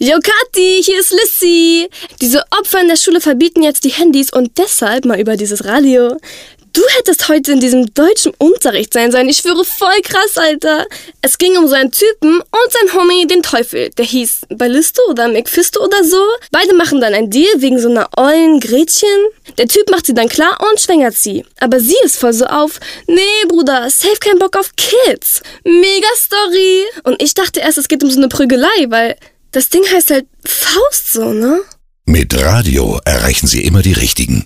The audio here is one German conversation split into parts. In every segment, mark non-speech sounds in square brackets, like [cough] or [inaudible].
Yo Kathi, hier ist Lissy. Diese Opfer in der Schule verbieten jetzt die Handys und deshalb mal über dieses Radio. Du hättest heute in diesem deutschen Unterricht sein sollen. Ich schwöre voll krass, Alter. Es ging um so einen Typen und sein Homie, den Teufel. Der hieß Ballisto oder McFisto oder so. Beide machen dann ein Deal wegen so einer ollen Gretchen. Der Typ macht sie dann klar und schwängert sie. Aber sie ist voll so auf, nee, Bruder, safe kein Bock auf Kids. Mega Story. Und ich dachte erst, es geht um so eine Prügelei, weil das Ding heißt halt Faust so, ne? Mit Radio erreichen Sie immer die Richtigen.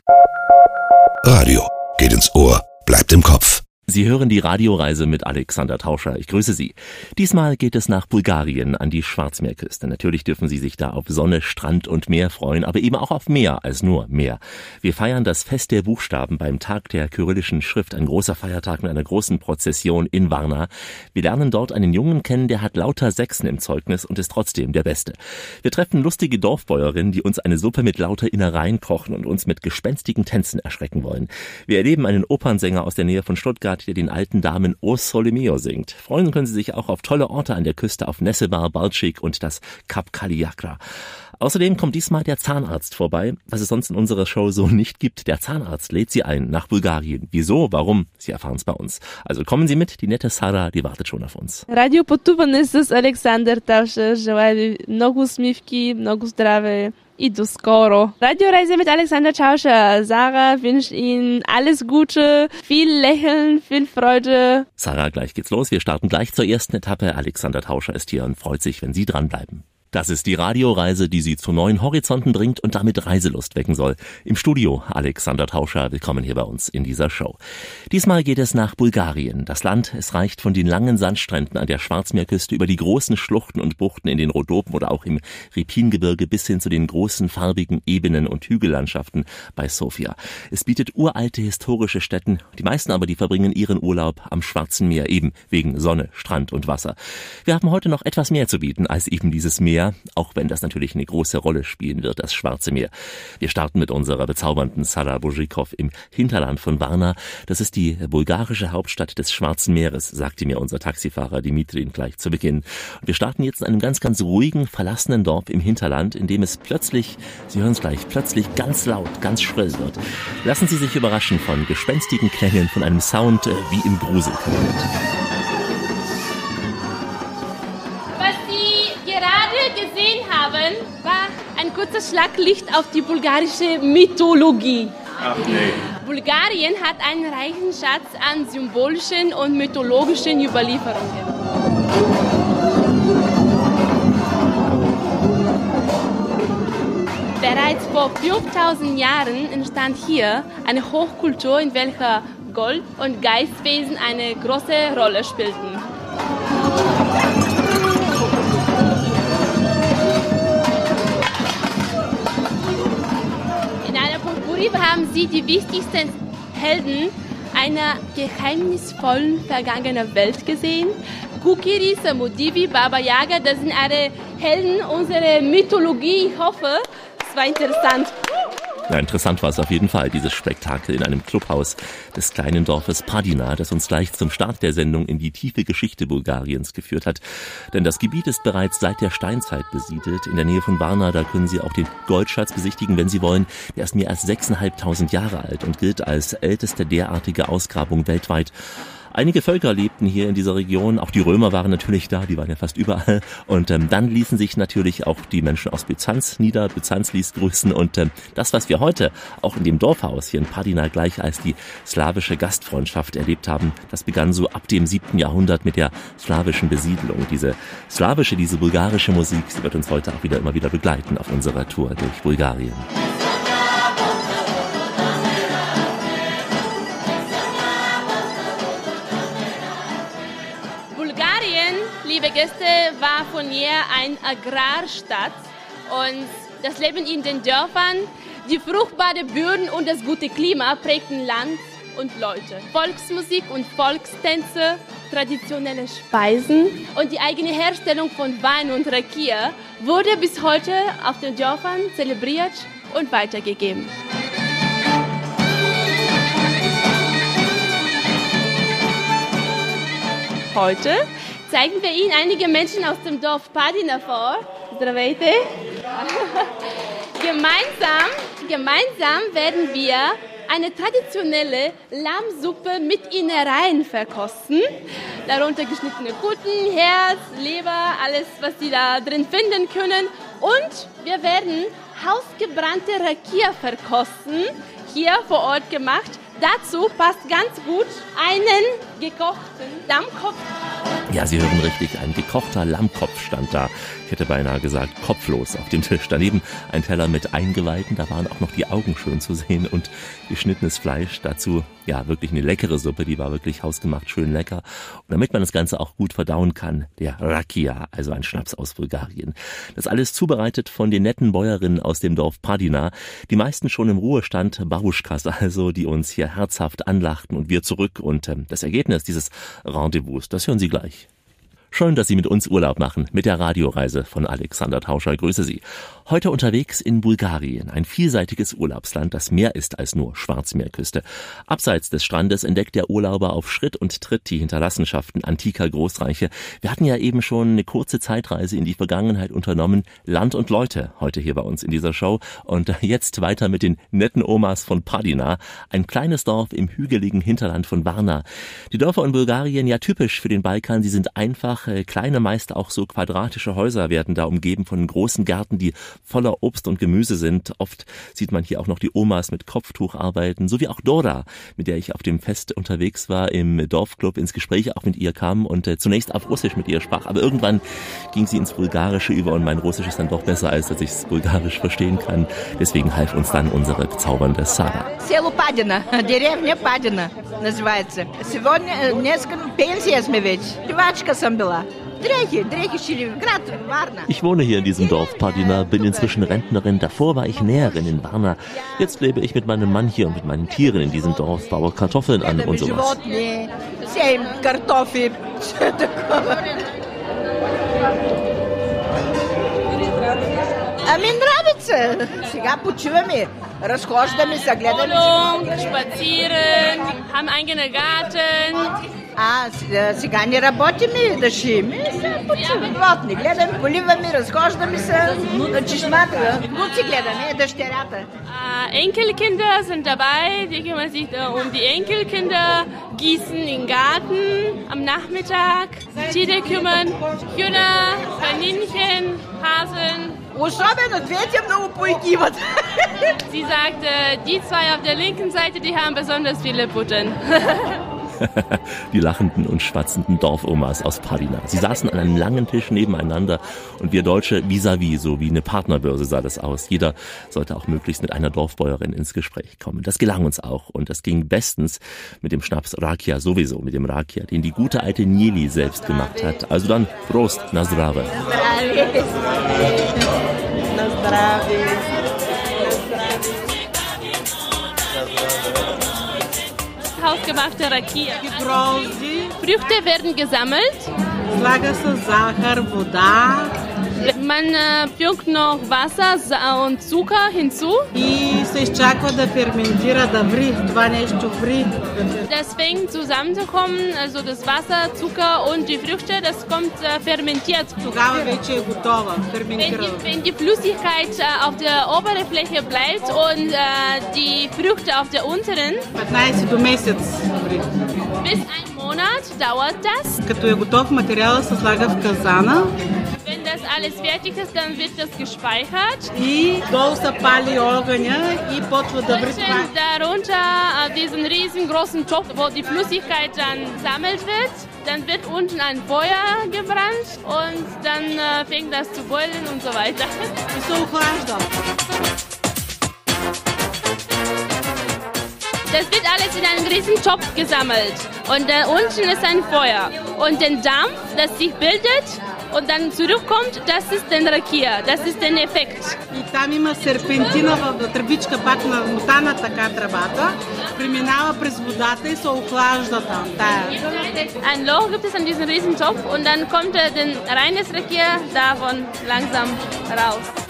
Radio geht ins Ohr, bleibt im Kopf. Sie hören die Radioreise mit Alexander Tauscher. Ich grüße Sie. Diesmal geht es nach Bulgarien an die Schwarzmeerküste. Natürlich dürfen Sie sich da auf Sonne, Strand und Meer freuen, aber eben auch auf mehr als nur Meer. Wir feiern das Fest der Buchstaben beim Tag der kyrillischen Schrift, ein großer Feiertag mit einer großen Prozession in Varna. Wir lernen dort einen Jungen kennen, der hat lauter Sechsen im Zeugnis und ist trotzdem der Beste. Wir treffen lustige Dorfbäuerinnen, die uns eine Suppe mit lauter Innereien kochen und uns mit gespenstigen Tänzen erschrecken wollen. Wir erleben einen Opernsänger aus der Nähe von Stuttgart, Konzert, der den alten Damen O Sole Mio singt. Freuen können Sie sich auch auf tolle Orte an der Küste auf Nessebar, Balcik und das Kap Kaliakra. Außerdem kommt diesmal der Zahnarzt vorbei, was es sonst in unserer Show so nicht gibt. Der Zahnarzt lädt Sie ein nach Bulgarien. Wieso? Warum? Sie erfahren es bei uns. Also kommen Sie mit, die nette Sarah, die wartet schon auf uns. Radio Потуване с Александър Тавша желая ви много усмивки, много здраве Iduskoro. Radioreise mit Alexander Tauscher. Äh, Sarah wünscht Ihnen alles Gute, viel Lächeln, viel Freude. Sarah, gleich geht's los. Wir starten gleich zur ersten Etappe. Alexander Tauscher ist hier und freut sich, wenn Sie dranbleiben. Das ist die Radioreise, die Sie zu neuen Horizonten bringt und damit Reiselust wecken soll. Im Studio Alexander Tauscher, willkommen hier bei uns in dieser Show. Diesmal geht es nach Bulgarien. Das Land, es reicht von den langen Sandstränden an der Schwarzmeerküste über die großen Schluchten und Buchten in den Rhodopen oder auch im Ripingebirge bis hin zu den großen farbigen Ebenen und Hügellandschaften bei Sofia. Es bietet uralte historische Städten, die meisten aber, die verbringen ihren Urlaub am Schwarzen Meer eben wegen Sonne, Strand und Wasser. Wir haben heute noch etwas mehr zu bieten als eben dieses Meer Meer, auch wenn das natürlich eine große Rolle spielen wird, das Schwarze Meer. Wir starten mit unserer bezaubernden Sara Bojikov im Hinterland von Varna. Das ist die bulgarische Hauptstadt des Schwarzen Meeres, sagte mir unser Taxifahrer Dimitrin gleich zu Beginn. Und wir starten jetzt in einem ganz, ganz ruhigen, verlassenen Dorf im Hinterland, in dem es plötzlich, Sie hören es gleich, plötzlich ganz laut, ganz schrill wird. Lassen Sie sich überraschen von gespenstigen Klängen, von einem Sound äh, wie im Gruselkabinett. Kurzes Schlaglicht auf die bulgarische Mythologie. Ach nee. Bulgarien hat einen reichen Schatz an symbolischen und mythologischen Überlieferungen. Bereits vor 5000 Jahren entstand hier eine Hochkultur, in welcher Gold und Geistwesen eine große Rolle spielten. Betrieb haben Sie die wichtigsten Helden einer geheimnisvollen vergangenen Welt gesehen. Kukiri, Samudivi, Baba Yaga, das sind alle Helden unserer Mythologie. Ich hoffe, es war interessant. Ja, interessant war es auf jeden Fall, dieses Spektakel in einem Clubhaus des kleinen Dorfes Padina, das uns gleich zum Start der Sendung in die tiefe Geschichte Bulgariens geführt hat. Denn das Gebiet ist bereits seit der Steinzeit besiedelt. In der Nähe von Varna, da können Sie auch den Goldschatz besichtigen, wenn Sie wollen. Der ist mehr als 6.500 Jahre alt und gilt als älteste derartige Ausgrabung weltweit. Einige Völker lebten hier in dieser Region, auch die Römer waren natürlich da, die waren ja fast überall. Und ähm, dann ließen sich natürlich auch die Menschen aus Byzanz nieder, Byzanz ließ grüßen und ähm, das, was wir heute auch in dem Dorfhaus hier in Padina gleich als die slawische Gastfreundschaft erlebt haben, das begann so ab dem siebten Jahrhundert mit der slawischen Besiedlung. Diese slawische, diese bulgarische Musik, sie wird uns heute auch wieder immer wieder begleiten auf unserer Tour durch Bulgarien. Liebe Gäste, war von hier ein Agrarstadt und das Leben in den Dörfern, die fruchtbaren Böden und das gute Klima prägten Land und Leute. Volksmusik und Volkstänze, traditionelle Speisen und die eigene Herstellung von Wein und Rakia wurde bis heute auf den Dörfern zelebriert und weitergegeben. Heute zeigen wir Ihnen einige Menschen aus dem Dorf Padina vor. Здравейте! gemeinsam, gemeinsam werden wir eine traditionelle Lammsuppe mit Innereien verkosten. Darunter geschnittene Guten, Herz, Leber, alles, was Sie da drin finden können. Und wir werden hausgebrannte Rakia verkosten, hier vor Ort gemacht. Dazu passt ganz gut einen gekochten Lammkopf. Ja, Sie hören richtig, ein gekochter Lammkopf stand da. Ich hätte beinahe gesagt, kopflos auf dem Tisch. Daneben ein Teller mit Eingeweihten, da waren auch noch die Augen schön zu sehen und geschnittenes Fleisch. Dazu, ja, wirklich eine leckere Suppe, die war wirklich hausgemacht, schön lecker. Und damit man das Ganze auch gut verdauen kann, der Rakia, also ein Schnaps aus Bulgarien. Das alles zubereitet von den netten Bäuerinnen aus dem Dorf Padina. Die meisten schon im Ruhestand, Babuschkas also, die uns hier herzhaft anlachten und wir zurück. Und äh, das Ergebnis dieses Rendezvous, das hören Sie gleich. Schön, dass Sie mit uns Urlaub machen, mit der Radioreise von Alexander Tauscher. Grüße Sie. Heute unterwegs in Bulgarien, ein vielseitiges Urlaubsland, das mehr ist als nur Schwarzmeerküste. Abseits des Strandes entdeckt der Urlauber auf Schritt und Tritt die Hinterlassenschaften antiker Großreiche. Wir hatten ja eben schon eine kurze Zeitreise in die Vergangenheit unternommen. Land und Leute heute hier bei uns in dieser Show. Und jetzt weiter mit den netten Omas von Padina, ein kleines Dorf im hügeligen Hinterland von Varna. Die Dörfer in Bulgarien, ja typisch für den Balkan, sie sind einfach, äh, kleine meist auch so quadratische Häuser werden da umgeben von großen Gärten, die voller Obst und Gemüse sind. Oft sieht man hier auch noch die Omas mit Kopftuch arbeiten, so wie auch Dora, mit der ich auf dem Fest unterwegs war, im Dorfclub ins Gespräch auch mit ihr kam und äh, zunächst auf Russisch mit ihr sprach. Aber irgendwann ging sie ins Bulgarische über und mein Russisch ist dann doch besser, als dass ich es Bulgarisch verstehen kann. Deswegen half uns dann unsere bezaubernde Sarah. Село Падина, [laughs] деревня Падина называется. Сегодня несколько пенсия сме вече. Певачка съм била. Ich wohne hier in diesem Dorf Padina, bin inzwischen Rentnerin. Davor war ich Näherin in Varna. Jetzt lebe ich mit meinem Mann hier und mit meinen Tieren in diesem Dorf, baue Kartoffeln an und sowas. Kartoffeln сеем картофи, все такова. Ами нравится. Сега почиваме, разхождаме се, гледаме Erholung, животните. spazieren, haben eigenen Garten. А, с- сега не работиме да шием. Сега почиваме животни, гледаме, поливаме, разхождаме се на чешмата. Внуци гледаме, дъщерята. Äh, Enkelkinder sind dabei, die kümmern sich äh, um die Enkelkinder, gießen den Garten am Nachmittag, Tiere kümmern, Hühner, Kaninchen, Hasen. Особено двете много поигиват. Sie sagte, die zwei auf der linken Seite, die haben besonders viele Buttern. [laughs] die lachenden und schwatzenden Dorfomas aus Padina. Sie saßen an einem langen Tisch nebeneinander und wir Deutsche vis-à-vis, so wie eine Partnerbörse sah das aus. Jeder sollte auch möglichst mit einer Dorfbäuerin ins Gespräch kommen. Das gelang uns auch und das ging bestens mit dem Schnaps Rakia sowieso, mit dem Rakia, den die gute alte Nili selbst gemacht hat. Also dann Prost, na zdrave. На здраве. Hausgemachte Rakia. грозди, Früchte werden gesammelt. слага се захар, вода Man äh, fügt noch Wasser Sa- und Zucker hinzu. и се изчаква да ферментира, да ври. Това нещо ври. Das fängt zusammenzukommen, also das Wasser, Zucker und die Früchte, das kommt äh, fermentiert. Тогава вече е готова, Wenn ферментирана. die, wenn die Flüssigkeit äh, auf der Oberfläche bleibt und äh, die Früchte auf der unteren, 15 до месец ври. bis ein Monat dauert das. Като е готов материала се слага в казана Wenn das alles fertig ist, dann wird das gespeichert. и долу се пали огъня и почва да ври това. Unten darunter äh, diesen riesengroßen Topf, wo die Flüssigkeit dann sammelt wird. Dann wird unten ein Feuer gebrannt und dann äh, fängt das zu boilen und so weiter. [laughs] И се охлажда. Das wird alles in einen riesen Topf gesammelt. Und da unten ist ein Feuer. Und den Dampf, das sich bildet und dann zurückkommt, das ist der Rakia. Das ist der Effekt. И там има серпентина в тръбичка, пак намотана така тръбата. Преминава през водата и се охлажда там. Тая. Ein Loch gibt es an diesem riesen Topf und dann kommt äh, den reines Rakia davon langsam raus.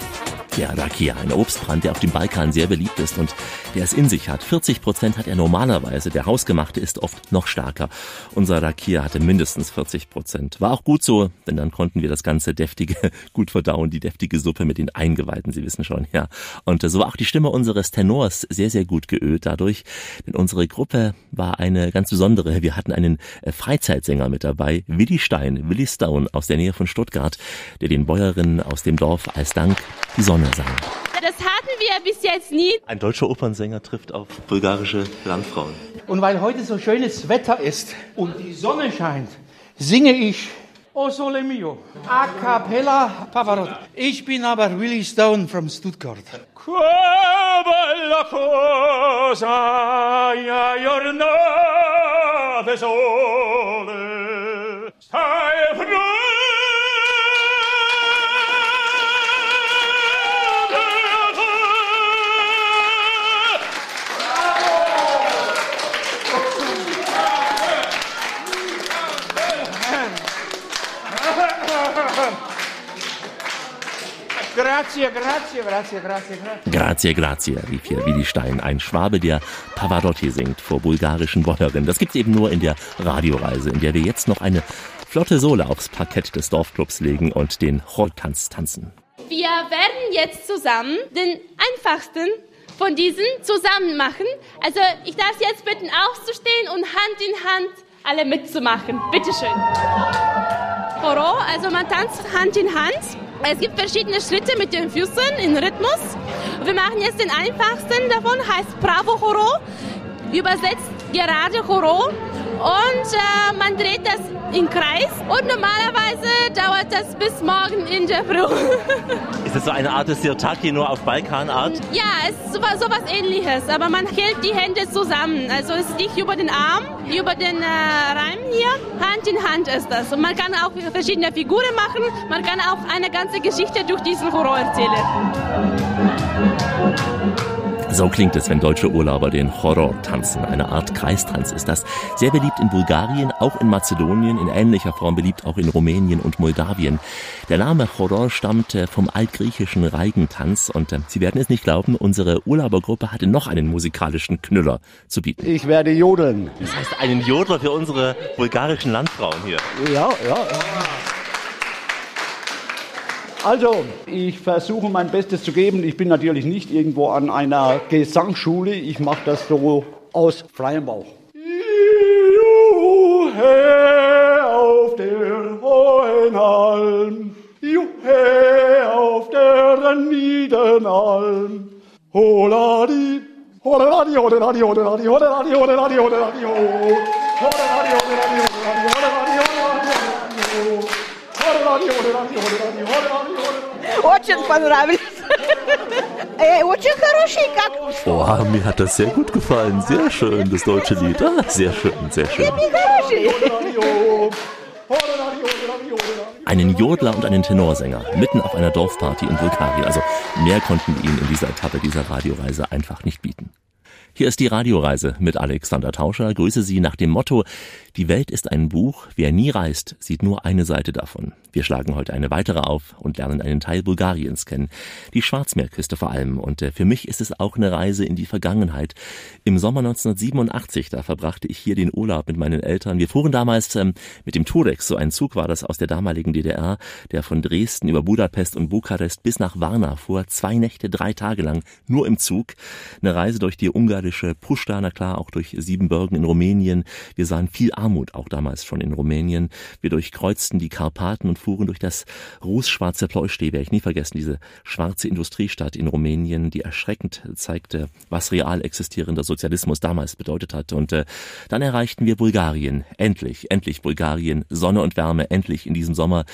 Der Rakia, ein Obstbrand, der auf dem Balkan sehr beliebt ist und der es in sich hat. 40 Prozent hat er normalerweise. Der hausgemachte ist oft noch stärker. Unser Rakia hatte mindestens 40 Prozent. War auch gut so, denn dann konnten wir das ganze deftige [laughs] gut verdauen, die deftige Suppe mit den Eingeweihten, Sie wissen schon, ja. Und so war auch die Stimme unseres Tenors sehr, sehr gut geölt dadurch, denn unsere Gruppe war eine ganz besondere. Wir hatten einen äh, Freizeitsänger mit dabei, Willi Stein, Willi Stone aus der Nähe von Stuttgart, der den Bäuerinnen aus dem Dorf als Dank die Sonne sang. Das hatten wir bis jetzt nie. Ein deutscher Opernsänger trifft auf bulgarische Landfrauen. Und weil heute so schönes Wetter ist und die Sonne scheint, singe ich O Sole Mio, a cappella Pavarotti. Ich bin aber Willie Stone from Stuttgart. Que bella cosa, ja, giornate sole, stai Grazie, grazie, grazie, grazie, grazie. Grazie, grazie, rief hier Willi Stein, ein Schwabe, der Pavarotti singt vor bulgarischen Bäuerinnen. Das gibt's eben nur in der Radioreise, in der wir jetzt noch eine flotte Sohle aufs Parkett des Dorfclubs legen und den Chortanz tanzen. Wir werden jetzt zusammen den einfachsten von diesen zusammen machen. Also ich darf Sie jetzt bitten, aufzustehen und Hand in Hand alle mitzumachen. Bitteschön. Choro, also man tanzt Hand in Hand. Es gibt verschiedene Schritte mit den Füßen in Rhythmus. Wir machen jetzt den einfachsten davon, heißt Bravo Choro, übersetzt gerade Choro. Und äh, man dreht das im Kreis und normalerweise dauert das bis morgen in der Früh. [laughs] Ist das so eine Art des Sirtaki nur auf Balkanart? Ja, es ist sowas, sowas ähnliches, aber man hält die Hände zusammen. Also es ist nicht über den Arm, über den äh, Reim hier. Hand in Hand ist das. Und man kann auch verschiedene Figuren machen, man kann auch eine ganze Geschichte durch diesen Horror erzählen. So klingt es, wenn deutsche Urlauber den Horror tanzen. Eine Art Kreistanz ist das. Sehr beliebt in Bulgarien, auch in Mazedonien, in ähnlicher Form beliebt auch in Rumänien und Moldawien. Der Name Horror stammt äh, vom altgriechischen Reigentanz und äh, Sie werden es nicht glauben, unsere Urlaubergruppe hatte noch einen musikalischen Knüller zu bieten. Ich werde jodeln. Das heißt, einen Jodler für unsere bulgarischen Landfrauen hier. Ja, ja. Also, ich versuche mein Bestes zu geben. Ich bin natürlich nicht irgendwo an einer Gesangsschule. Ich mache das so aus freiem Bauch. Juhe auf der hohen Alm, Juhe auf der niederen Alm. Holadi, holadi, holadi, holadi, holadi, holadi, holadi, holadi, holadi, holadi, holadi, Очень понравились. Э, Очень хороший, как Oh, mir hat das sehr gut gefallen. Sehr schön, das deutsche Lied. Ah, sehr schön, sehr schön. хороший. Einen Jodler und einen Tenorsänger mitten auf einer Dorfparty in Bulgarien. Also mehr konnten wir Ihnen in dieser Etappe dieser Radioreise einfach nicht bieten. Hier ist die Radioreise mit Alexander Tauscher. Grüße Sie nach dem Motto, die Welt ist ein Buch, wer nie reist, sieht nur eine Seite davon. Wir schlagen heute eine weitere auf und lernen einen Teil Bulgariens kennen. Die Schwarzmeerküste vor allem. Und äh, für mich ist es auch eine Reise in die Vergangenheit. Im Sommer 1987, da verbrachte ich hier den Urlaub mit meinen Eltern. Wir fuhren damals ähm, mit dem Turex, so ein Zug war das aus der damaligen DDR, der von Dresden über Budapest und Bukarest bis nach Varna fuhr. Zwei Nächte, drei Tage lang, nur im Zug. Eine Reise durch die ungarische Puszta, na klar, auch durch Siebenbürgen in Rumänien. Wir sahen viel Armut, auch damals schon in Rumänien. Wir durchkreuzten die Karpaten und fuhren durch das rußschwarze Pleusteh, werde ich nie vergessen, diese schwarze Industriestadt in Rumänien, die erschreckend zeigte, was real existierender Sozialismus damals bedeutet hat. Und äh, dann erreichten wir Bulgarien. Endlich, endlich Bulgarien. Sonne und Wärme, endlich in diesem Sommer,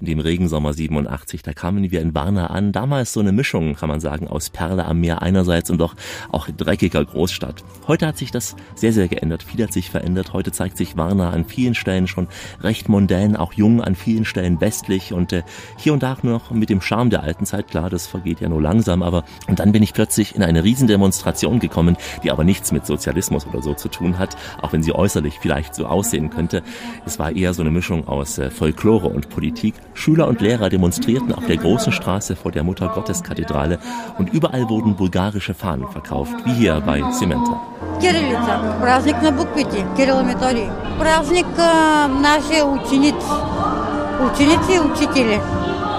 in dem Regensommer 87. Da kamen wir in Varna an. Damals so eine Mischung, kann man sagen, aus Perle am Meer einerseits und doch auch dreckiger Großstadt. Heute hat sich das sehr, sehr geändert. Viel hat sich verändert. Heute zeigt sich Varna an vielen Stellen schon recht mondän, auch jung, an vielen Stellen westlich und äh, hier und da noch mit dem Charme der alten Zeit. Klar, das vergeht ja nur langsam, aber und dann bin ich plötzlich in eine Riesendemonstration gekommen, die aber nichts mit Sozialismus oder so zu tun hat, auch wenn sie äußerlich vielleicht so aussehen könnte. Es war eher so eine Mischung aus äh, Folklore und Politik. Schüler und Lehrer demonstrierten auf der großen Straße vor der Muttergotteskathedrale und überall wurden bulgarische Fahnen verkauft, wie hier bei Cementa. Кириллица. Праздник на буквите. Кирилл и Методий. Праздник э, нашей учениц. Ученицы и учители.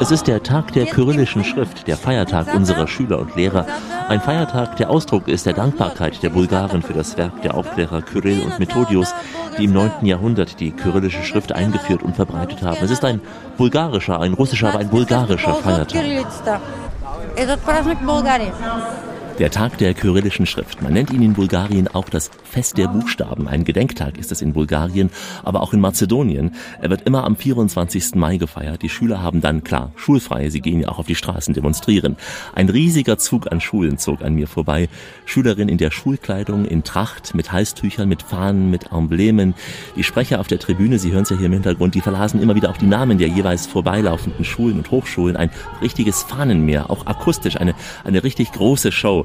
Es ist der Tag der kyrillischen Schrift, der Feiertag unserer Schüler und Lehrer. Ein Feiertag, der Ausdruck ist der Dankbarkeit der Bulgaren für das Werk der Aufklärer Kyrill und Methodius, die im 9. Jahrhundert die kyrillische Schrift eingeführt und verbreitet haben. Es ist ein bulgarischer, ein russischer, aber ein bulgarischer Feiertag. Der Tag der kyrillischen Schrift. Man nennt ihn in Bulgarien auch das Fest der Buchstaben. Ein Gedenktag ist es in Bulgarien, aber auch in Mazedonien. Er wird immer am 24. Mai gefeiert. Die Schüler haben dann, klar, schulfrei. Sie gehen ja auch auf die Straßen demonstrieren. Ein riesiger Zug an Schulen zog an mir vorbei. Schülerinnen in der Schulkleidung, in Tracht, mit Halstüchern, mit Fahnen, mit Emblemen. Die Sprecher auf der Tribüne, Sie hören es ja hier im Hintergrund, die verlasen immer wieder auch die Namen der jeweils vorbeilaufenden Schulen und Hochschulen. Ein richtiges Fahnenmeer, auch akustisch, eine, eine richtig große Show.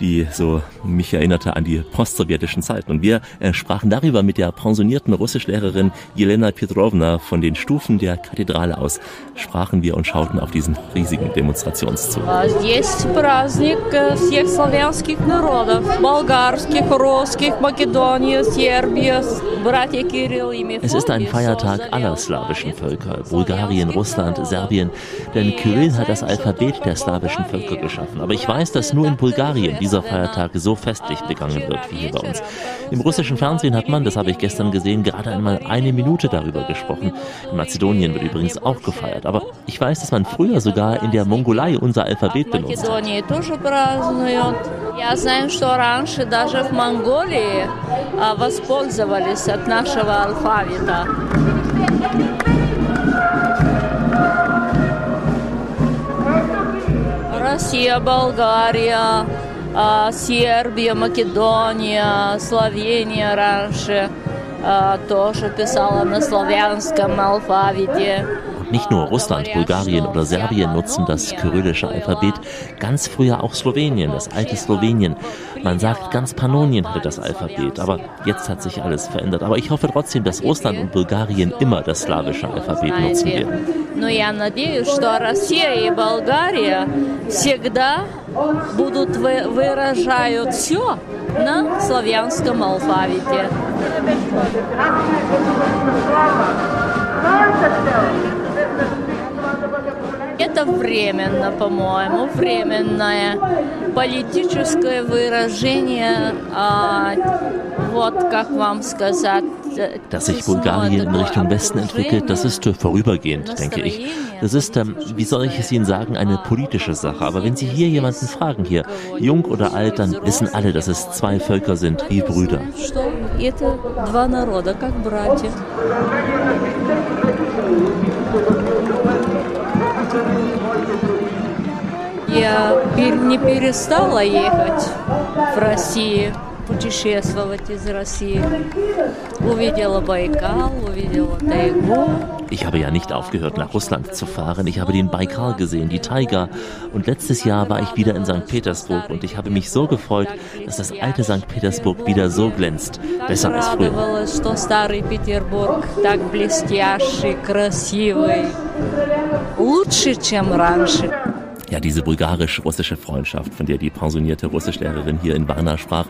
die so mich erinnerte an die postsowjetischen Zeiten. Und wir äh, sprachen darüber mit der pensionierten Russischlehrerin Jelena Petrovna von den Stufen der Kathedrale aus. Sprachen wir und schauten auf diesen riesigen Demonstrationszug. Здесь праздник всех славянских народов. Болгарских, русских, Македонии, Сербии, братья Кирилл и Es ist ein Feiertag aller slawischen Völker, Bulgarien, Russland, Serbien, denn Kyrill hat das Alphabet der slawischen Völker geschaffen. Aber ich weiß, dass nur in Bulgarien dieser Feiertag so festlich begangen wird wie hier bei uns. Im russischen Fernsehen hat man, das habe ich gestern gesehen, gerade einmal eine Minute darüber gesprochen. In Mazedonien wird übrigens auch gefeiert. Aber ich weiß, dass man früher sogar in der Mongolei unser Alphabet benutzt. Македонии тоже празднуют. Я знаю, что раньше даже в Монголии а, воспользовались от нашего алфавита. Россия, Болгария, а, Сербия, Македония, Словения раньше а, тоже писала на славянском алфавите. Nicht nur Russland, Bulgarien oder Serbien nutzen das kyrillische Alphabet, ganz früher auch Slowenien, das alte Slowenien. Man sagt, ganz Pannonien hatte das Alphabet, aber jetzt hat sich alles verändert. Aber ich hoffe trotzdem, dass Russland und Bulgarien immer das slawische Alphabet nutzen werden. будут выражают все на славянском алфавите. Это временно, по-моему, временное политическое выражение, а, вот как вам сказать. э, Dass sich Bulgarien in Richtung Westen entwickelt, das ist äh, vorübergehend, denke ich. Das ist, ähm, wie soll ich es Ihnen sagen, eine politische Sache. Aber wenn Sie hier jemanden fragen, hier, jung oder alt, dann wissen alle, dass es zwei Völker sind, wie Brüder. Я пер- не перестала ехать в Россию, путешествовать из России. Увидела Байкал, увидела тайгу. Ich habe ja nicht aufgehört, nach Russland zu fahren. Ich habe den Baikal gesehen, die Taiga. Und letztes Jahr war ich wieder in St. Petersburg und ich habe mich so gefreut, dass das alte St. Petersburg wieder so glänzt. Besser als früher. Радовалась, что старый Петербург так блестящий, красивый. Лучше, чем раньше. Ja, diese bulgarisch-russische Freundschaft, von der die pensionierte Russischlehrerin hier in Varna sprach,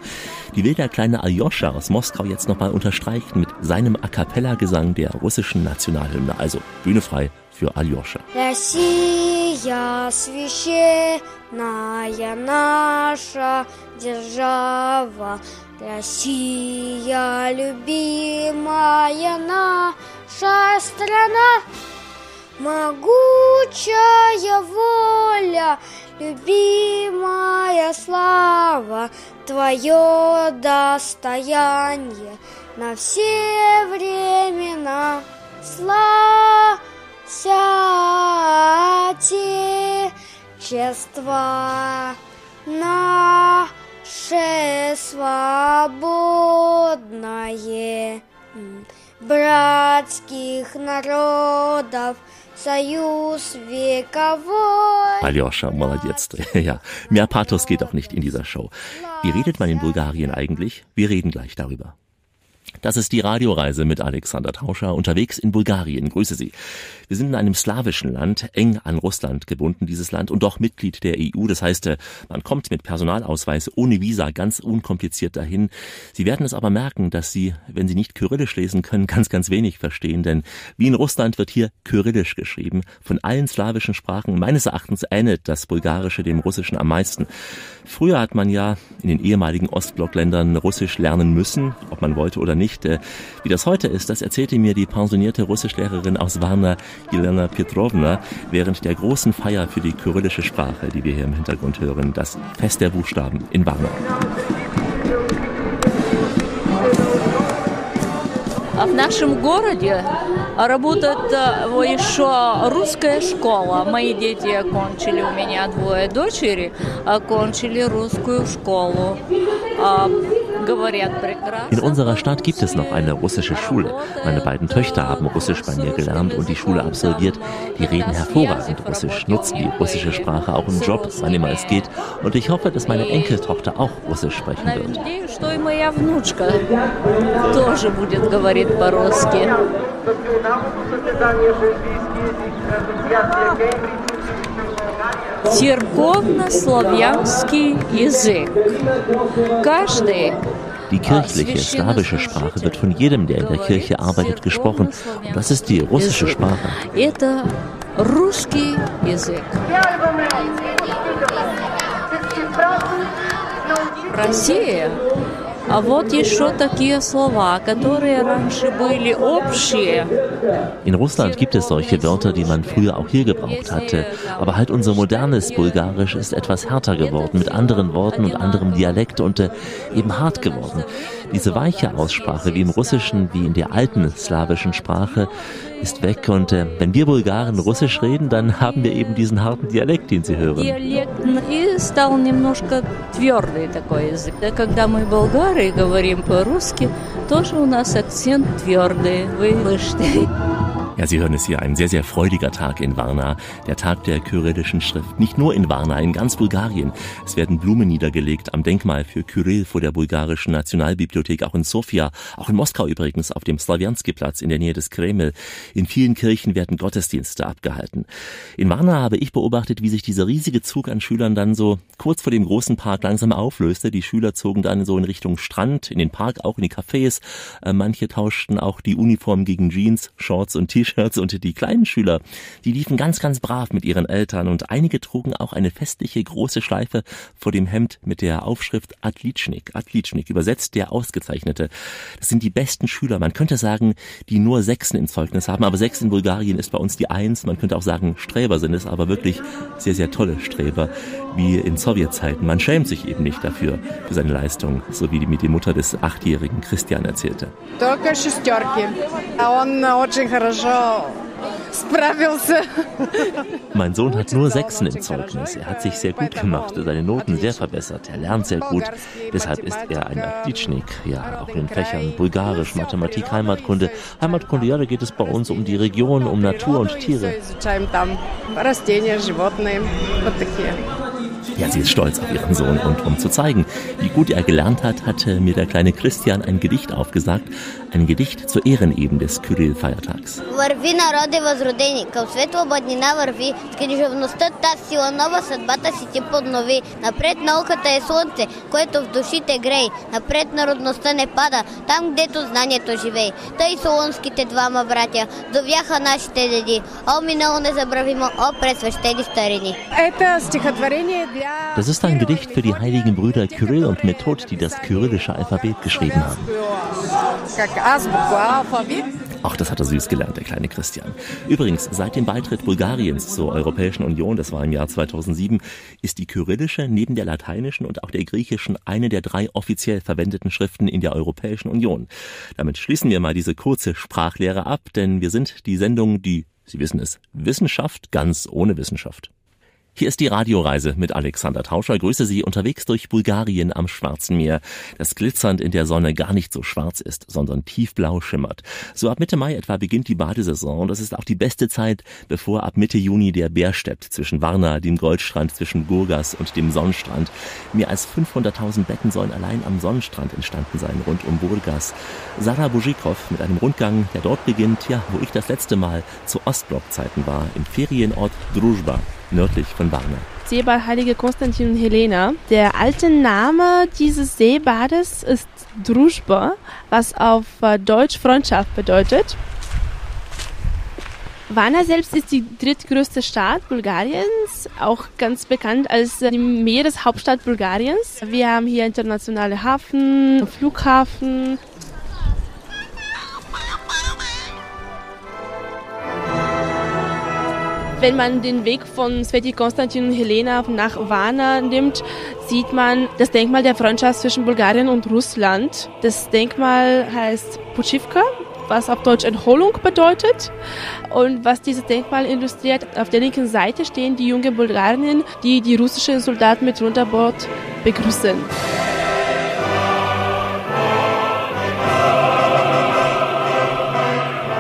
die will der kleine Aljoscha aus Moskau jetzt nochmal unterstreichen mit seinem A Cappella-Gesang der russischen Nationalhymne. Also Bühne frei für Aljoscha. Россия священная наша держава, Россия любимая наша страна, Могучая воля, любимая слава, Твое достояние на все времена. Слава Отечество наше свободное братских народов Союз вековой. Aljoscha, молодец. [laughs] Ja, mehr Pathos geht auch nicht in dieser Show. Wie redet man in Bulgarien eigentlich? Wir reden gleich darüber. Das ist die Radioreise mit Alexander Tauscher unterwegs in Bulgarien. Grüße Sie. Wir sind in einem slawischen Land, eng an Russland gebunden, dieses Land, und doch Mitglied der EU. Das heißt, äh, man kommt mit Personalausweis ohne Visa ganz unkompliziert dahin. Sie werden es aber merken, dass Sie, wenn Sie nicht Kyrillisch lesen können, [laughs] ganz, ganz wenig verstehen, denn wie in Russland wird hier Kyrillisch geschrieben. Von allen slawischen Sprachen meines Erachtens ähnelt das Bulgarische dem Russischen am meisten. Früher hat man ja in den ehemaligen Ostblockländern Russisch lernen müssen, ob man wollte oder nicht. Äh, wie das heute ist, das erzählte mir die pensionierte Russischlehrerin aus Varna, Jelena Petrovna, während der großen Feier für die kyrillische Sprache, die wir hier im Hintergrund hören, das Fest der Buchstaben in Varna. В нашем городе работает еще русская школа. Мои дети окончили, у меня двое дочери, окончили русскую школу. In unserer Stadt gibt es noch eine russische Schule. Meine beiden Töchter haben Russisch bei mir gelernt und die Schule absolviert. Die reden hervorragend Russisch, nutzen die russische Sprache auch im Job, wann immer es geht. Und ich hoffe, dass meine Enkeltochter auch Russisch sprechen wird. Церковно-славянский язык. Каждый Die kirchliche slawische Sprache wird von jedem, der in der Kirche arbeitet, gesprochen. Und das ist die russische Sprache. Россия А вот еще такие слова, которые раньше были общие. In Russland gibt es solche Wörter, die man früher auch hier gebraucht hatte. Aber halt unser modernes Bulgarisch ist etwas härter geworden, mit anderen Worten und anderem Dialekt und äh, eben hart geworden. Diese weiche Aussprache, wie im Russischen, wie in der alten slawischen Sprache, ist weg. Und äh, wenn wir Bulgaren Russisch reden, dann [laughs] haben wir eben diesen harten Dialekt, den Sie hören. Диалект и стал немножко твердый такой язык. Когда мы болгары говорим по-русски, тоже у нас акцент твердый. Вы слышите? Ja, Sie hören es hier, ein sehr, sehr freudiger Tag in Varna, der Tag der kyrillischen Schrift. Nicht nur in Varna, in ganz Bulgarien. Es werden Blumen niedergelegt am Denkmal für Kyrill vor der bulgarischen Nationalbibliothek, auch in Sofia, auch in Moskau übrigens, auf dem Slawianski-Platz in der Nähe des Kreml. In vielen Kirchen werden Gottesdienste abgehalten. In Varna habe ich beobachtet, wie sich dieser riesige Zug an Schülern dann so kurz vor dem großen Park langsam auflöste. Die Schüler zogen dann so in Richtung Strand, in den Park, auch in die Cafés. Äh, manche tauschten auch die Uniform gegen Jeans, Shorts und T-Shirts. T-Shirts und die kleinen Schüler, die liefen ganz, ganz brav mit ihren Eltern und einige trugen auch eine festliche große Schleife vor dem Hemd mit der Aufschrift Atlitschnik. Atlitschnik, übersetzt der Ausgezeichnete. Das sind die besten Schüler, man könnte sagen, die nur Sechsen im Zeugnis haben, aber Sechs in Bulgarien ist bei uns die Eins. Man könnte auch sagen, Streber sind es, aber wirklich sehr, sehr tolle Streber, wie in Sowjetzeiten. Man schämt sich eben nicht dafür, für seine Leistung, so wie mir die Mutter des achtjährigen Christian erzählte. Только шестерки. Он очень хорошо mein Sohn hat nur Sechsen im Zeugnis. Er hat sich sehr gut gemacht, seine Noten sehr verbessert. Er lernt sehr gut. Deshalb ist er ein Atlitschnik. Ja, auch in den Fächern Bulgarisch, Mathematik, Heimatkunde. Heimatkunde, ja, da geht es bei uns um die Region, um Natur und Tiere. Ja, sie ist stolz auf ihren Sohn und um zu zeigen, wie gut er gelernt hat, hatte mir der kleine Christian ein Gedicht aufgesagt, ein Gedicht zu Ehren eben des Kyrill-Feiertags. Върви народи възродени, към светла бъднина върви, с книжевността тази сила нова съдбата си ти поднови. Напред науката е слънце, което в душите грей, напред народността не пада, там гдето знанието живей. Тъй солонските двама братя довяха нашите деди, о минало незабравимо, о пресвещени старини. Это стихотворение для das ist ein Gedicht für die heiligen Brüder Kyrill und Method, die das kyrillische Alphabet geschrieben haben. Auch das hat er süß gelernt, der kleine Christian. Übrigens, seit dem Beitritt Bulgariens zur Europäischen Union, das war im Jahr 2007, ist die kyrillische neben der lateinischen und auch der griechischen eine der drei offiziell verwendeten Schriften in der Europäischen Union. Damit schließen wir mal diese kurze Sprachlehre ab, denn wir sind die Sendung, die, Sie wissen es, Wissenschaft ganz ohne Wissenschaft. Hier ist die Radioreise mit Alexander Tauscher. Grüße Sie unterwegs durch Bulgarien am Schwarzen Meer, das glitzernd in der Sonne gar nicht so schwarz ist, sondern tiefblau schimmert. So ab Mitte Mai etwa beginnt die Badesaison das ist auch die beste Zeit, bevor ab Mitte Juni der Bär steppt zwischen Varna, dem Goldstrand, zwischen Gurgas und dem Sonnenstrand. Mehr als 500.000 Betten sollen allein am Sonnenstrand entstanden sein, rund um Burgas. Sarah Bujikov mit einem Rundgang, der dort beginnt, ja, wo ich das letzte Mal zu Ostblockzeiten war, im Ferienort Druzhba nördlich von Varna. Seebad Heilige Konstantin und Helena. Der alte Name dieses Seebades ist Druzhba, was auf äh, Deutsch Freundschaft bedeutet. Varna selbst ist die drittgrößte Stadt Bulgariens, auch ganz bekannt als die Meereshauptstadt Bulgariens. Wir haben hier internationale Hafen, Flughafen, Wenn man den Weg von Sveti Konstantin und Helena nach Varna nimmt, sieht man das Denkmal der Freundschaft zwischen Bulgarien und Russland. Das Denkmal heißt Puchivka, was auf Deutsch Entholung bedeutet. Und was dieses Denkmal illustriert, auf der linken Seite stehen die jungen Bulgarinnen, die die russischen Soldaten mit Runterbord begrüßen.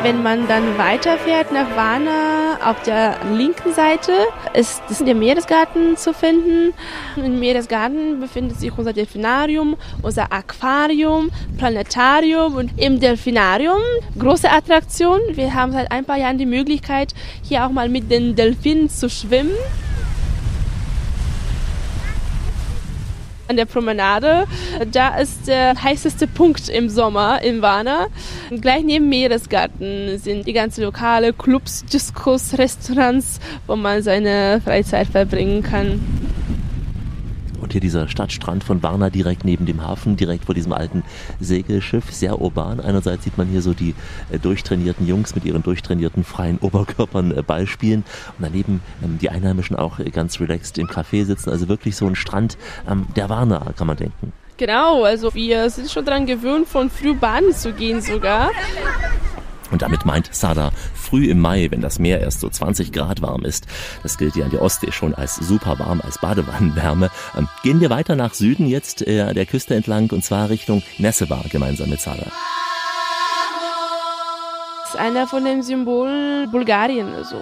Wenn man dann weiterfährt nach Varna, auf der linken Seite ist der Meeresgarten zu finden. Im Meeresgarten befindet sich unser Delfinarium, unser Aquarium, Planetarium und im Delfinarium große Attraktion. Wir haben seit ein paar Jahren die Möglichkeit, hier auch mal mit den Delfinen zu schwimmen. An der Promenade. Da ist der heißeste Punkt im Sommer in Varna. Gleich neben Meeresgarten sind die ganzen Lokale, Clubs, Discos, Restaurants, wo man seine Freizeit verbringen kann. Und hier dieser Stadtstrand von Varna direkt neben dem Hafen, direkt vor diesem alten Segelschiff, sehr urban. Einerseits sieht man hier so die äh, durchtrainierten Jungs mit ihren durchtrainierten freien Oberkörpern äh, Ball spielen und daneben ähm, die Einheimischen auch äh, ganz relaxed im Café sitzen. Also wirklich so ein Strand ähm, der Varna, kann man denken. Genau, also wir sind schon daran gewöhnt, von früh baden zu gehen sogar. Und damit meint Sada früh im Mai, wenn das Meer erst so 20 Grad warm ist. Das gilt ja an der Ostsee schon als super warm, als Badewannenwärme. Ähm, gehen wir weiter nach Süden jetzt äh, der Küste entlang und zwar Richtung Nessebar gemeinsam mit Sada. Das ist einer von den Symbolen Bulgarien. Also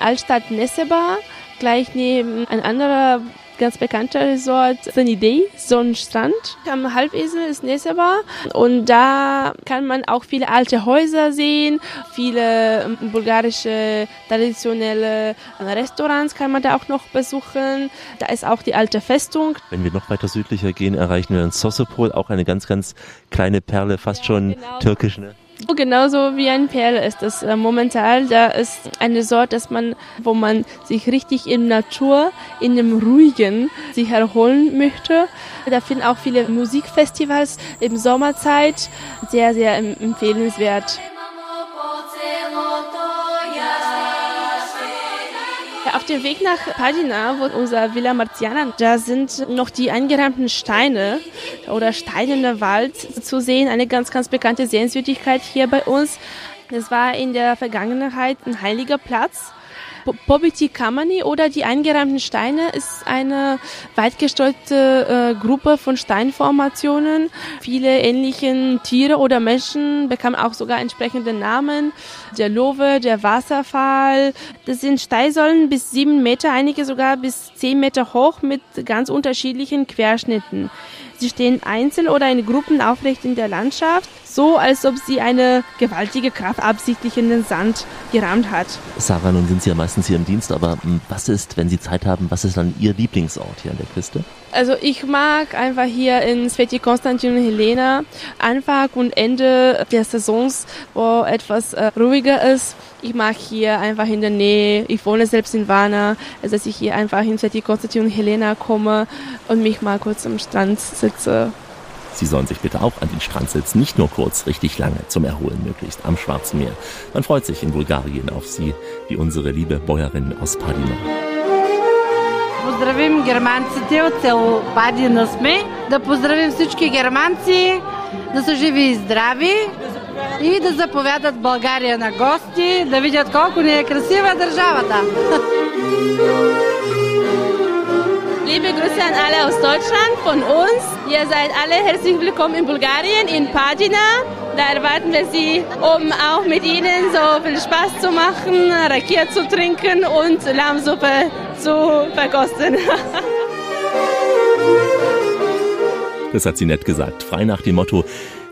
Altstadt Nessebar, gleich neben ein anderer ganz bekannter Resort Sunny Sonnenstrand. Am Halbinsel ist Neseba und da kann man auch viele alte Häuser sehen, viele ähm, bulgarische traditionelle Restaurants kann man da auch noch besuchen. Da ist auch die alte Festung. Wenn wir noch weiter südlicher gehen, erreichen wir in Sosopol, auch eine ganz, ganz kleine Perle, fast schon genau. türkisch. Ne? Genauso wie ein Perl ist das äh, momentan. Da ist eine Sorte, dass man, wo man sich richtig in Natur, in dem Ruhigen sich erholen möchte. Da finden auch viele Musikfestivals im Sommerzeit sehr, sehr empfehlenswert. Auf dem Weg nach Padina, wo unser Villa Marziana, da sind noch die eingerahmten Steine oder Steine in der Wald zu sehen. Eine ganz, ganz bekannte Sehenswürdigkeit hier bei uns. Das war in der Vergangenheit ein heiliger Platz Pobiti Kamani oder die eingerahmten Steine ist eine weit gestreute äh, Gruppe von Steinformationen. Viele ähnlichen Tiere oder Menschen bekamen auch sogar entsprechende Namen. Der Lowe, der Wasserfall. Das sind Steinsäulen bis sieben Meter, einige sogar bis zehn Meter hoch mit ganz unterschiedlichen Querschnitten. Sie stehen einzeln oder in Gruppen aufrecht in der Landschaft, so als ob sie eine gewaltige Kraft absichtlich in den Sand gerammt hat. Sarah, nun sind Sie ja meistens hier im Dienst, aber hm, was ist, wenn Sie Zeit haben, was ist dann Ihr Lieblingsort hier an der Küste? Also ich mag einfach hier in Sveti Konstantin und Helena Anfang und Ende der Saisons, wo etwas äh, ruhiger ist. Ich mag hier einfach in der Nähe, ich wohne selbst in Varna, also dass ich hier einfach in Sveti Konstantin und Helena komme und mich mal kurz am Strand sitze. Sie sollen sich bitte auch an den Strand setzen, nicht nur kurz, richtig lange, zum Erholen möglichst am Schwarzen Meer. Man freut sich in Bulgarien auf Sie, wie unsere liebe Bäuerin aus Padina. Поздравим германците от село Падина сме. Да поздравим всички германци, да са живи и здрави и да заповядат България на гости, да видят колко ни е красива държавата. Liebe Grüße an alle aus Deutschland von uns. Ihr seid alle herzlich willkommen in Bulgarien, in Pagina. Da erwarten wir Sie, um auch mit Ihnen so viel Spaß zu machen, Rakia zu trinken und Lammsuppe zu verkosten. [laughs] Das hat sie nett gesagt, frei nach dem Motto,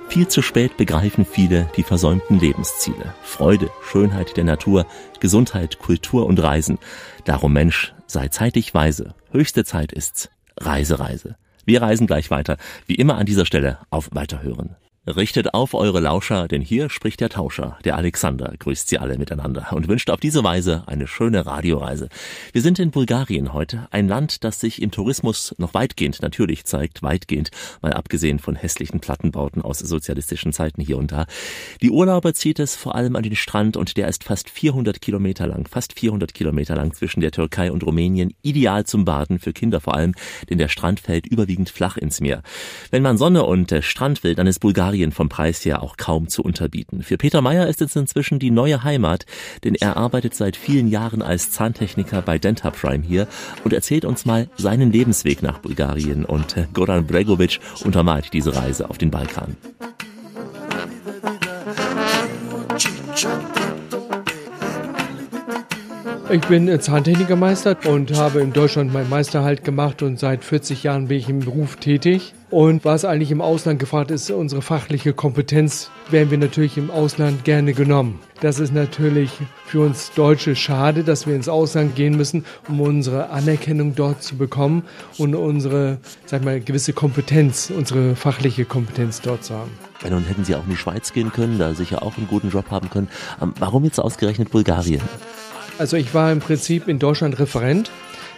viel zu spät begreifen viele die versäumten Lebensziele. Freude, Schönheit der Natur, Gesundheit, Kultur und Reisen. Darum Mensch, sei zeitig weise. Höchste Zeit ist's. Reise, Reise. Wir reisen gleich weiter, wie immer an dieser Stelle auf Weiterhören. Richtet auf eure Lauscher, denn hier spricht der Tauscher, der Alexander, grüßt sie alle miteinander und wünscht auf diese Weise eine schöne Radioreise. Wir sind in Bulgarien heute, ein Land, das sich im Tourismus noch weitgehend natürlich zeigt, weitgehend, mal abgesehen von hässlichen Plattenbauten aus sozialistischen Zeiten hier und da. Die Urlauber zieht es vor allem an den Strand und der ist fast 400 Kilometer lang, fast 400 Kilometer lang zwischen der Türkei und Rumänien, ideal zum Baden, für Kinder vor allem, denn der Strand fällt überwiegend flach ins Meer. Wenn man Sonne und Strand will, dann ist Bulgarien Bulgarien vom Preis her auch kaum zu unterbieten. Für Peter Meyer ist es inzwischen die neue Heimat, denn er arbeitet seit vielen Jahren als Zahntechniker bei Dentaprime hier und erzählt uns mal seinen Lebensweg nach Bulgarien und Goran Bregovic untermalt diese Reise auf den Balkan. Ich bin Zahntechnikermeister und habe in Deutschland meinen Meisterhalt gemacht und seit 40 Jahren bin ich im Beruf tätig. Und was eigentlich im Ausland gefragt ist, unsere fachliche Kompetenz, werden wir natürlich im Ausland gerne genommen. Das ist natürlich für uns Deutsche schade, dass wir ins Ausland gehen müssen, um unsere Anerkennung dort zu bekommen und unsere, sag mal, gewisse Kompetenz, unsere fachliche Kompetenz dort zu haben. Ja, nun hätten Sie auch in die Schweiz gehen können, da sicher auch einen guten Job haben können. Ähm, warum jetzt ausgerechnet Bulgarien? Also ich war im Prinzip in Deutschland Referent.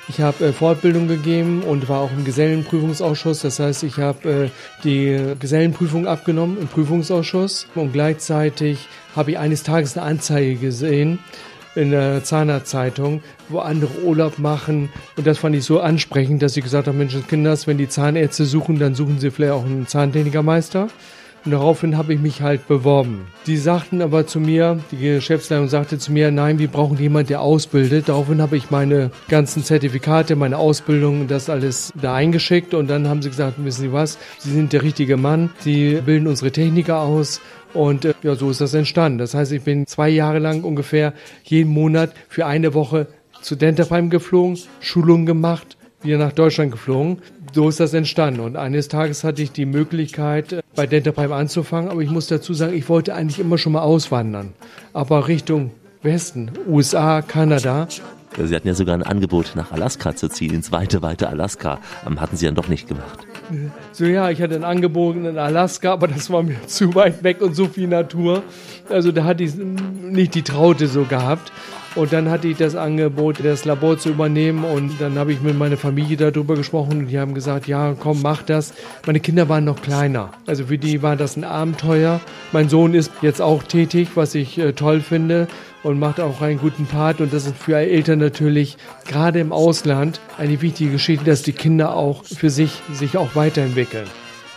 Ich habe äh, Fortbildung gegeben und war auch im Gesellenprüfungsausschuss. Das heißt, ich habe äh, die Gesellenprüfung abgenommen im Prüfungsausschuss und gleichzeitig habe ich eines Tages eine Anzeige gesehen in der Zahnarztzeitung, wo andere Urlaub machen. Und das fand ich so ansprechend, dass ich gesagt habe, Mensch, Kinders, wenn die Zahnärzte suchen, dann suchen sie vielleicht auch einen Zahntechnikermeister. Und daraufhin habe ich mich halt beworben. Die sagten aber zu mir, die Geschäftsleitung sagte zu mir, nein, wir brauchen jemanden, der ausbildet. Daraufhin habe ich meine ganzen Zertifikate, meine Ausbildung, das alles da eingeschickt. Und dann haben sie gesagt, wissen Sie was, Sie sind der richtige Mann. Sie bilden unsere Techniker aus. Und äh, ja, so ist das entstanden. Das heißt, ich bin zwei Jahre lang ungefähr jeden Monat für eine Woche zu Dentapheim geflogen, Schulungen gemacht, wieder nach Deutschland geflogen. So ist das entstanden. Und eines Tages hatte ich die Möglichkeit, bei Dentaprime anzufangen. Aber ich muss dazu sagen, ich wollte eigentlich immer schon mal auswandern. Aber Richtung Westen, USA, Kanada. Sie hatten ja sogar ein Angebot, nach Alaska zu ziehen, ins weite, weite Alaska. Hatten Sie dann doch nicht gemacht. So ja, ich hatte ein Angebot in Alaska, aber das war mir [laughs] zu weit weg und so viel Natur. Also da hatte ich nicht die Traute so gehabt. Und dann hatte ich das Angebot, das Labor zu übernehmen. Und dann habe ich mit meiner Familie darüber gesprochen und die haben gesagt, ja, komm, mach das. Meine Kinder waren noch kleiner. Also für die war das ein Abenteuer. Mein Sohn ist jetzt auch tätig, was ich äh, toll finde und macht auch einen guten Part. Und das ist für Eltern natürlich gerade im Ausland eine wichtige Geschichte, dass die Kinder auch für sich sich auch weiterentwickeln.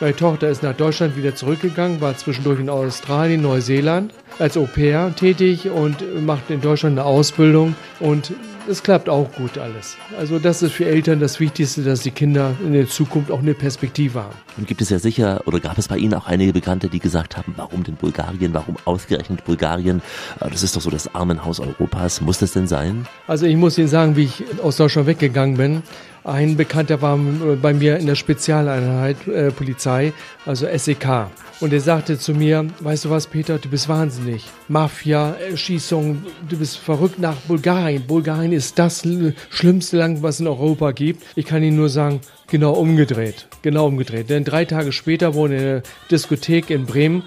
Meine Tochter ist nach Deutschland wieder zurückgegangen, war zwischendurch in Australien, Neuseeland als Au pair tätig und macht in Deutschland eine Ausbildung und es klappt auch gut alles. Also das ist für Eltern das Wichtigste, dass die Kinder in der Zukunft auch eine Perspektive haben. Und gibt es ja sicher, oder gab es bei Ihnen auch einige Bekannte, die gesagt haben, warum denn Bulgarien, warum ausgerechnet Bulgarien? Äh, das ist doch so das Armenhaus Europas. Muss das denn sein? Also ich muss Ihnen sagen, wie ich aus Deutschland weggegangen bin. Ein Bekannter war bei mir in der Spezialeinheit äh, Polizei, also SEK. Und er sagte zu mir, weißt du was, Peter, du bist wahnsinnig. Mafia, Erschießung, du bist verrückt nach Bulgarien. Bulgarien ist das schlimmste Land, was es in Europa gibt. Ich kann Ihnen nur sagen, genau umgedreht. Genau umgedreht. Denn drei Tage später wurde in der Diskothek in Bremen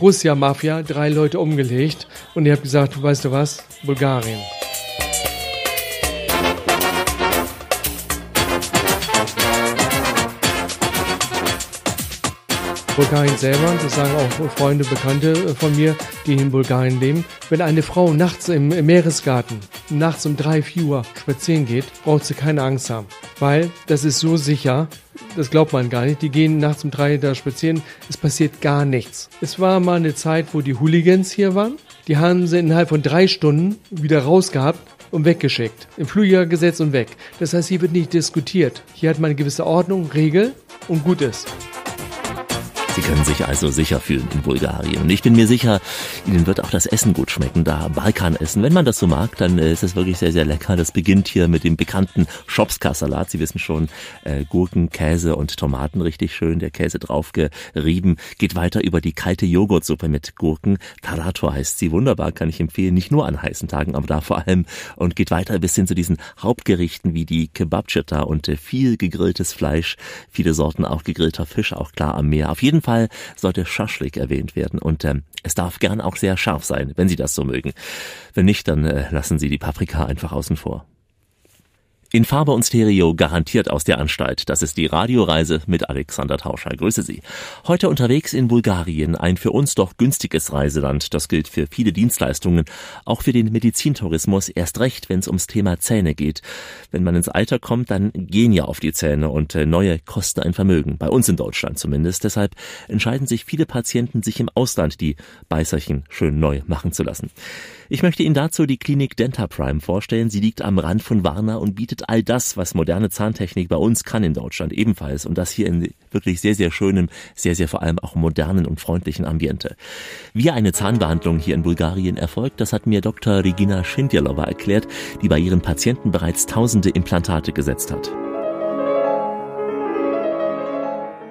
Russia-Mafia, drei Leute umgelegt. Und ich habe gesagt, weißt du was, Bulgarien. Bulgarien selber, das sagen auch Freunde, Bekannte äh, von mir, die in Bulgarien leben, wenn eine Frau nachts im Meeresgarten, nachts um drei, vier Uhr spazieren geht, braucht sie keine Angst haben. Weil das ist so sicher, das glaubt man gar nicht. Die gehen nachts um drei da spazieren, es passiert gar nichts. Es war mal eine Zeit, wo die Hooligans hier waren. Die haben sie innerhalb von drei Stunden wieder rausgehabt und weggeschickt. Im Flugjahr gesetzt und weg. Das heißt, hier wird nicht diskutiert. Hier hat man eine gewisse Ordnung, Regel und gut ist. Sie können sich also sicher fühlen in Bulgarien. Und ich bin mir sicher, Ihnen wird auch das Essen gut schmecken, da Balkanessen. Wenn man das so mag, dann äh, ist es wirklich sehr, sehr lecker. Das beginnt hier mit dem bekannten Schopska-Salat. Sie wissen schon, äh, Gurken, Käse und Tomaten richtig schön, der Käse drauf gerieben. Geht weiter über die kalte Joghurtsuppe mit Gurken. Tarator heißt sie. Wunderbar, kann ich empfehlen. Nicht nur an heißen Tagen, aber da vor allem. Und geht weiter bis hin zu diesen Hauptgerichten wie die Kebabchita und äh, viel gegrilltes Fleisch. Viele Sorten auch gegrillter Fisch, auch klar am Meer. Auf jeden jeden Fall sollte Schaschlik erwähnt werden und ähm, es darf gern auch sehr scharf sein, wenn Sie das so mögen. Wenn nicht, dann äh, lassen Sie die Paprika einfach außen vor. In Farbe und Stereo garantiert aus der Anstalt. Das ist die Radioreise mit Alexander Tauscher. Grüße Sie. Heute unterwegs in Bulgarien, ein für uns doch günstiges Reiseland. Das gilt für viele Dienstleistungen, auch für den Medizintourismus, erst recht, wenn es ums Thema Zähne geht. Wenn man ins Alter kommt, dann gehen ja auf die Zähne und äh, neue kosten ein Vermögen. Bei uns in Deutschland zumindest. Deshalb entscheiden sich viele Patienten, sich im Ausland die Beißerchen schön neu machen zu lassen. Ich möchte Ihnen dazu die Klinik Dentaprime vorstellen. Sie liegt am Rand von Warna und bietet all das, was moderne Zahntechnik bei uns kann in Deutschland ebenfalls. Und das hier in wirklich sehr, sehr schönem, sehr, sehr vor allem auch modernen und freundlichen Ambiente. Wie eine Zahnbehandlung hier in Bulgarien erfolgt, das hat mir Dr. Regina Schindjalova erklärt, die bei ihren Patienten bereits tausende Implantate gesetzt hat.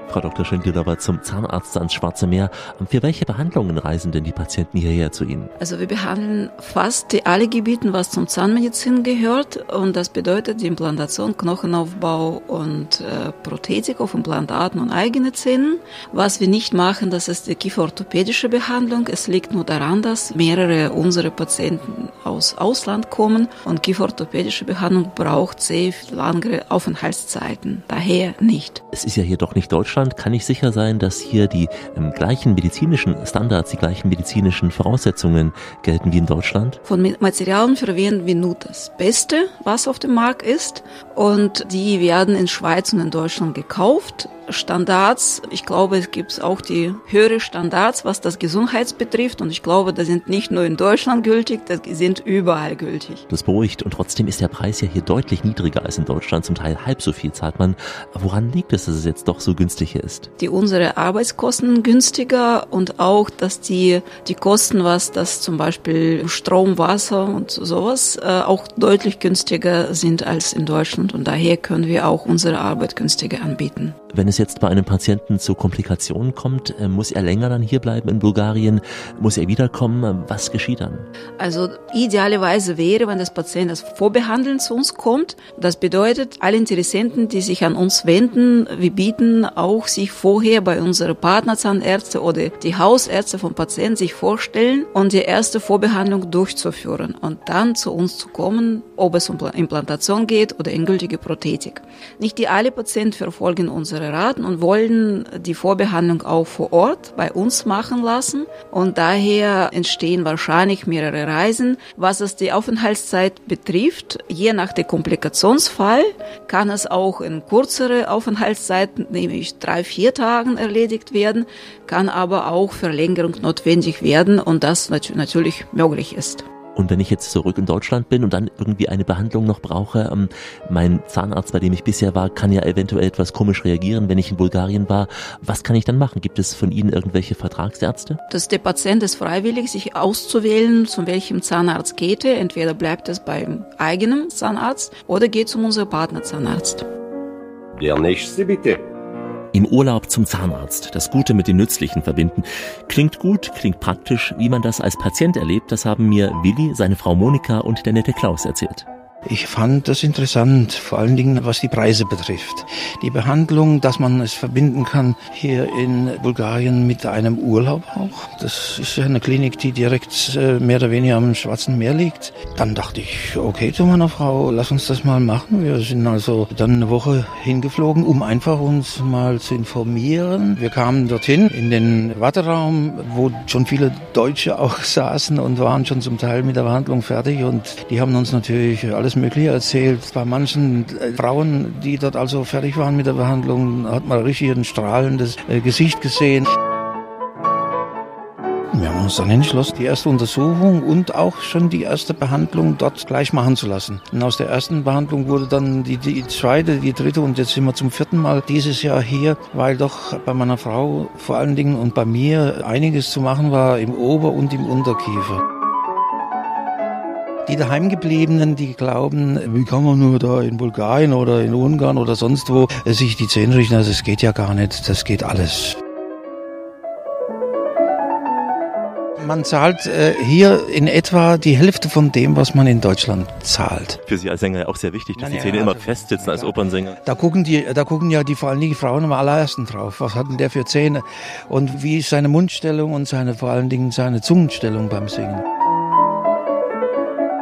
Frau Dr. Schenkelover, zum Zahnarzt ans Schwarze Meer. Für welche Behandlungen reisen denn die Patienten hierher zu Ihnen? Also wir behandeln fast alle Gebieten, was zum Zahnmedizin gehört. Und das bedeutet die Implantation, Knochenaufbau und äh, Prothetik auf Implantaten und eigene Zähnen. Was wir nicht machen, das ist die kieferorthopädische Behandlung. Es liegt nur daran, dass mehrere unserer Patienten aus Ausland kommen und kieferorthopädische Behandlung braucht sehr lange Aufenthaltszeiten. Daher nicht. Es ist ja hier doch nicht Deutschland Deutschland kann ich sicher sein, dass hier die ähm, gleichen medizinischen Standards, die gleichen medizinischen Voraussetzungen gelten wie in Deutschland? Von Materialien verwenden wir nur das Beste, was auf dem Markt ist. Und die werden in Schweiz und in Deutschland gekauft. Standards. Ich glaube, es gibt auch die höhere Standards, was das Gesundheits betrifft. Und ich glaube, das sind nicht nur in Deutschland gültig, das sind überall gültig. Das beruhigt. Und trotzdem ist der Preis ja hier deutlich niedriger als in Deutschland. Zum Teil halb so viel zahlt man. Woran liegt es, dass es jetzt doch so günstig ist? Die unsere Arbeitskosten günstiger und auch, dass die, die Kosten, was das zum Beispiel Strom, Wasser und sowas, äh, auch deutlich günstiger sind als in Deutschland. Und daher können wir auch unsere Arbeit günstiger anbieten. Wenn es jetzt bei einem Patienten zu Komplikationen kommt, äh, muss er länger dann hier bleiben in Bulgarien? Muss er wiederkommen? Was geschieht dann? Also idealerweise wäre, wenn das Patient das Vorbehandeln zu uns kommt. Das bedeutet, alle Interessenten, die sich an uns wenden, wir bieten auch sich vorher bei unseren Partnerzahnärzte oder die Hausärzte vom Patienten sich vorstellen und die erste Vorbehandlung durchzuführen und dann zu uns zu kommen, ob es um Implantation geht oder endgültige Prothetik. Nicht die alle Patienten verfolgen unsere Rat Experten und wollen die Vorbehandlung auch vor Ort bei uns machen lassen. Und daher entstehen wahrscheinlich mehrere Reisen. Was es die Aufenthaltszeit betrifft, je nach der Komplikationsfall kann es auch in kürzere Aufenthaltszeit, nämlich drei, vier Tagen erledigt werden, kann aber auch Verlängerung notwendig werden und das natürlich möglich ist. Und wenn ich jetzt zurück in Deutschland bin und dann irgendwie eine Behandlung noch brauche, ähm, mein Zahnarzt, bei dem ich bisher war, kann ja eventuell etwas komisch reagieren, wenn ich in Bulgarien war. Was kann ich dann machen? Gibt es von Ihnen irgendwelche Vertragsärzte? Dass der Patient ist freiwillig, sich auszuwählen, zu welchem Zahnarzt geht er. Entweder bleibt es beim eigenen Zahnarzt oder geht zu unserem Partnerzahnarzt. Der nächste bitte. Im Urlaub zum Zahnarzt, das Gute mit dem Nützlichen verbinden. Klingt gut, klingt praktisch. Wie man das als Patient erlebt, das haben mir Willi, seine Frau Monika und der nette Klaus erzählt. Ich fand das interessant, vor allen Dingen was die Preise betrifft. Die Behandlung, dass man es verbinden kann hier in Bulgarien mit einem Urlaub auch. Das ist ja eine Klinik, die direkt äh, mehr oder weniger am Schwarzen Meer liegt. Dann dachte ich, okay zu meiner Frau, lass uns das mal machen. Wir sind also dann eine Woche hingeflogen, um einfach uns mal zu informieren. Wir kamen dorthin in den Warteraum, wo schon viele Deutsche auch [laughs] saßen und waren schon zum Teil mit der Behandlung fertig und die haben uns natürlich alles Mögliche erzählt. Bei manchen äh, Frauen, die dort also fertig waren mit der Behandlung, hat man richtig ein strahlendes äh, Gesicht gesehen. Wir haben uns dann entschlossen, die erste Untersuchung und auch schon die erste Behandlung dort gleich machen zu lassen. Und aus der ersten Behandlung wurde dann die, die zweite, die dritte und jetzt sind wir zum vierten Mal dieses Jahr hier, weil doch bei meiner Frau vor allen Dingen und bei mir einiges zu machen war im Ober- und im Unterkiefer. Die daheimgebliebenen, die glauben, wie kann man nur da in Bulgarien oder in Ungarn oder sonst wo sich die Zähne richten, also es geht ja gar nicht, das geht alles. Man zahlt äh, hier in etwa die Hälfte von dem, was man in Deutschland zahlt. Für Sie als Sänger ja auch sehr wichtig, dass Ja, die Zähne ja, immer also- festsitzen als Opernsänger. Da gucken die, da gucken ja die vor allen Dingen die Frauen am allerersten drauf. Was hat denn der für Zähne? Und wie ist seine Mundstellung und seine vor allen Dingen seine Zungenstellung beim Singen?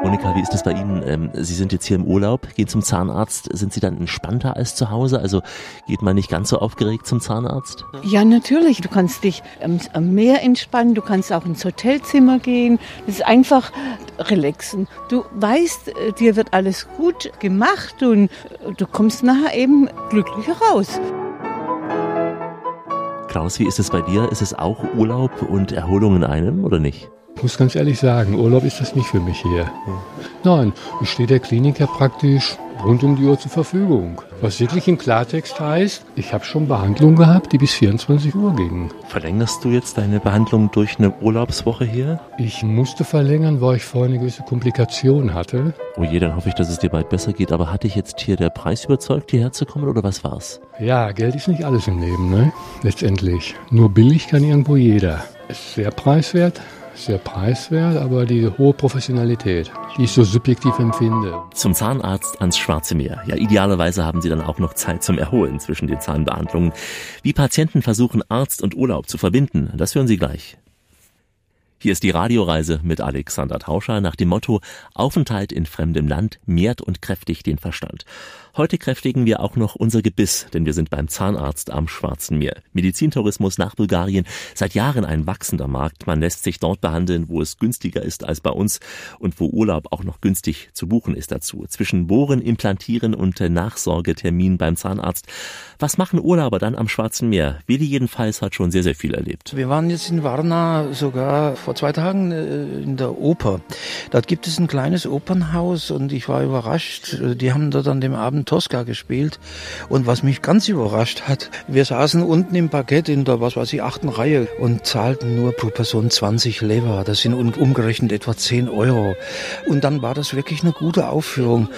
Monika, wie ist das bei Ihnen? Ähm, Sie sind jetzt hier im Urlaub, gehen zum Zahnarzt. Sind Sie dann entspannter als zu Hause? Also geht man nicht ganz so aufgeregt zum Zahnarzt? Ja, natürlich. Du kannst dich am, am Meer entspannen, du kannst auch ins Hotelzimmer gehen. Das ist einfach relaxen. Du weißt, äh, dir wird alles gut gemacht und äh, du kommst nachher eben glücklicher raus. Klaus, wie ist es bei dir? Ist es auch Urlaub und Erholung in einem oder nicht? Ich muss ganz ehrlich sagen, Urlaub ist das nicht für mich hier. Nein, ich stehe der Klinik ja praktisch rund um die Uhr zur Verfügung. Was wirklich im Klartext heißt, ich habe schon Behandlungen gehabt, die bis 24 Uhr gingen. Verlängerst du jetzt deine Behandlung durch eine Urlaubswoche hier? Ich musste verlängern, weil ich vorher eine gewisse Komplikation hatte. Oh je, dann hoffe ich, dass es dir bald besser geht. Aber hat dich jetzt hier der Preis überzeugt, hierher zu kommen oder was war's? Ja, Geld ist nicht alles im Leben, ne? Letztendlich. Nur billig kann irgendwo jeder. Ist sehr preiswert, sehr preiswert, aber die hohe Professionalität, die ich so subjektiv empfinde. Zum Zahnarzt ans Schwarze Meer. Ja, idealerweise haben Sie dann auch noch Zeit zum Erholen zwischen den Zahnbehandlungen. Wie Patienten versuchen, Arzt und Urlaub zu verbinden, das hören Sie gleich. Hier ist die Radioreise mit Alexander Tauscher nach dem Motto Aufenthalt in fremdem Land mehrt und kräftigt den Verstand. Heute kräftigen wir auch noch unser Gebiss, denn wir sind beim Zahnarzt am Schwarzen Meer. Medizintourismus nach Bulgarien, seit Jahren ein wachsender Markt. Man lässt sich dort behandeln, wo es günstiger ist als bei uns und wo Urlaub auch noch günstig zu buchen ist dazu. Zwischen Bohren, Implantieren und Nachsorgetermin beim Zahnarzt. Was machen Urlauber dann am Schwarzen Meer? Willi jedenfalls hat schon sehr, sehr viel erlebt. Wir waren jetzt in Varna sogar vor zwei Tagen äh, in der Oper. Dort gibt es ein kleines Opernhaus und ich war überrascht. Äh, Die haben dort an dem Abend Tosca gespielt. Und was mich ganz überrascht hat, wir saßen unten im Parkett in der, was weiß ich, achten Reihe und zahlten nur pro Person 20 Lever. Das sind umgerechnet etwa 10 Euro. Und dann war das wirklich eine gute Aufführung.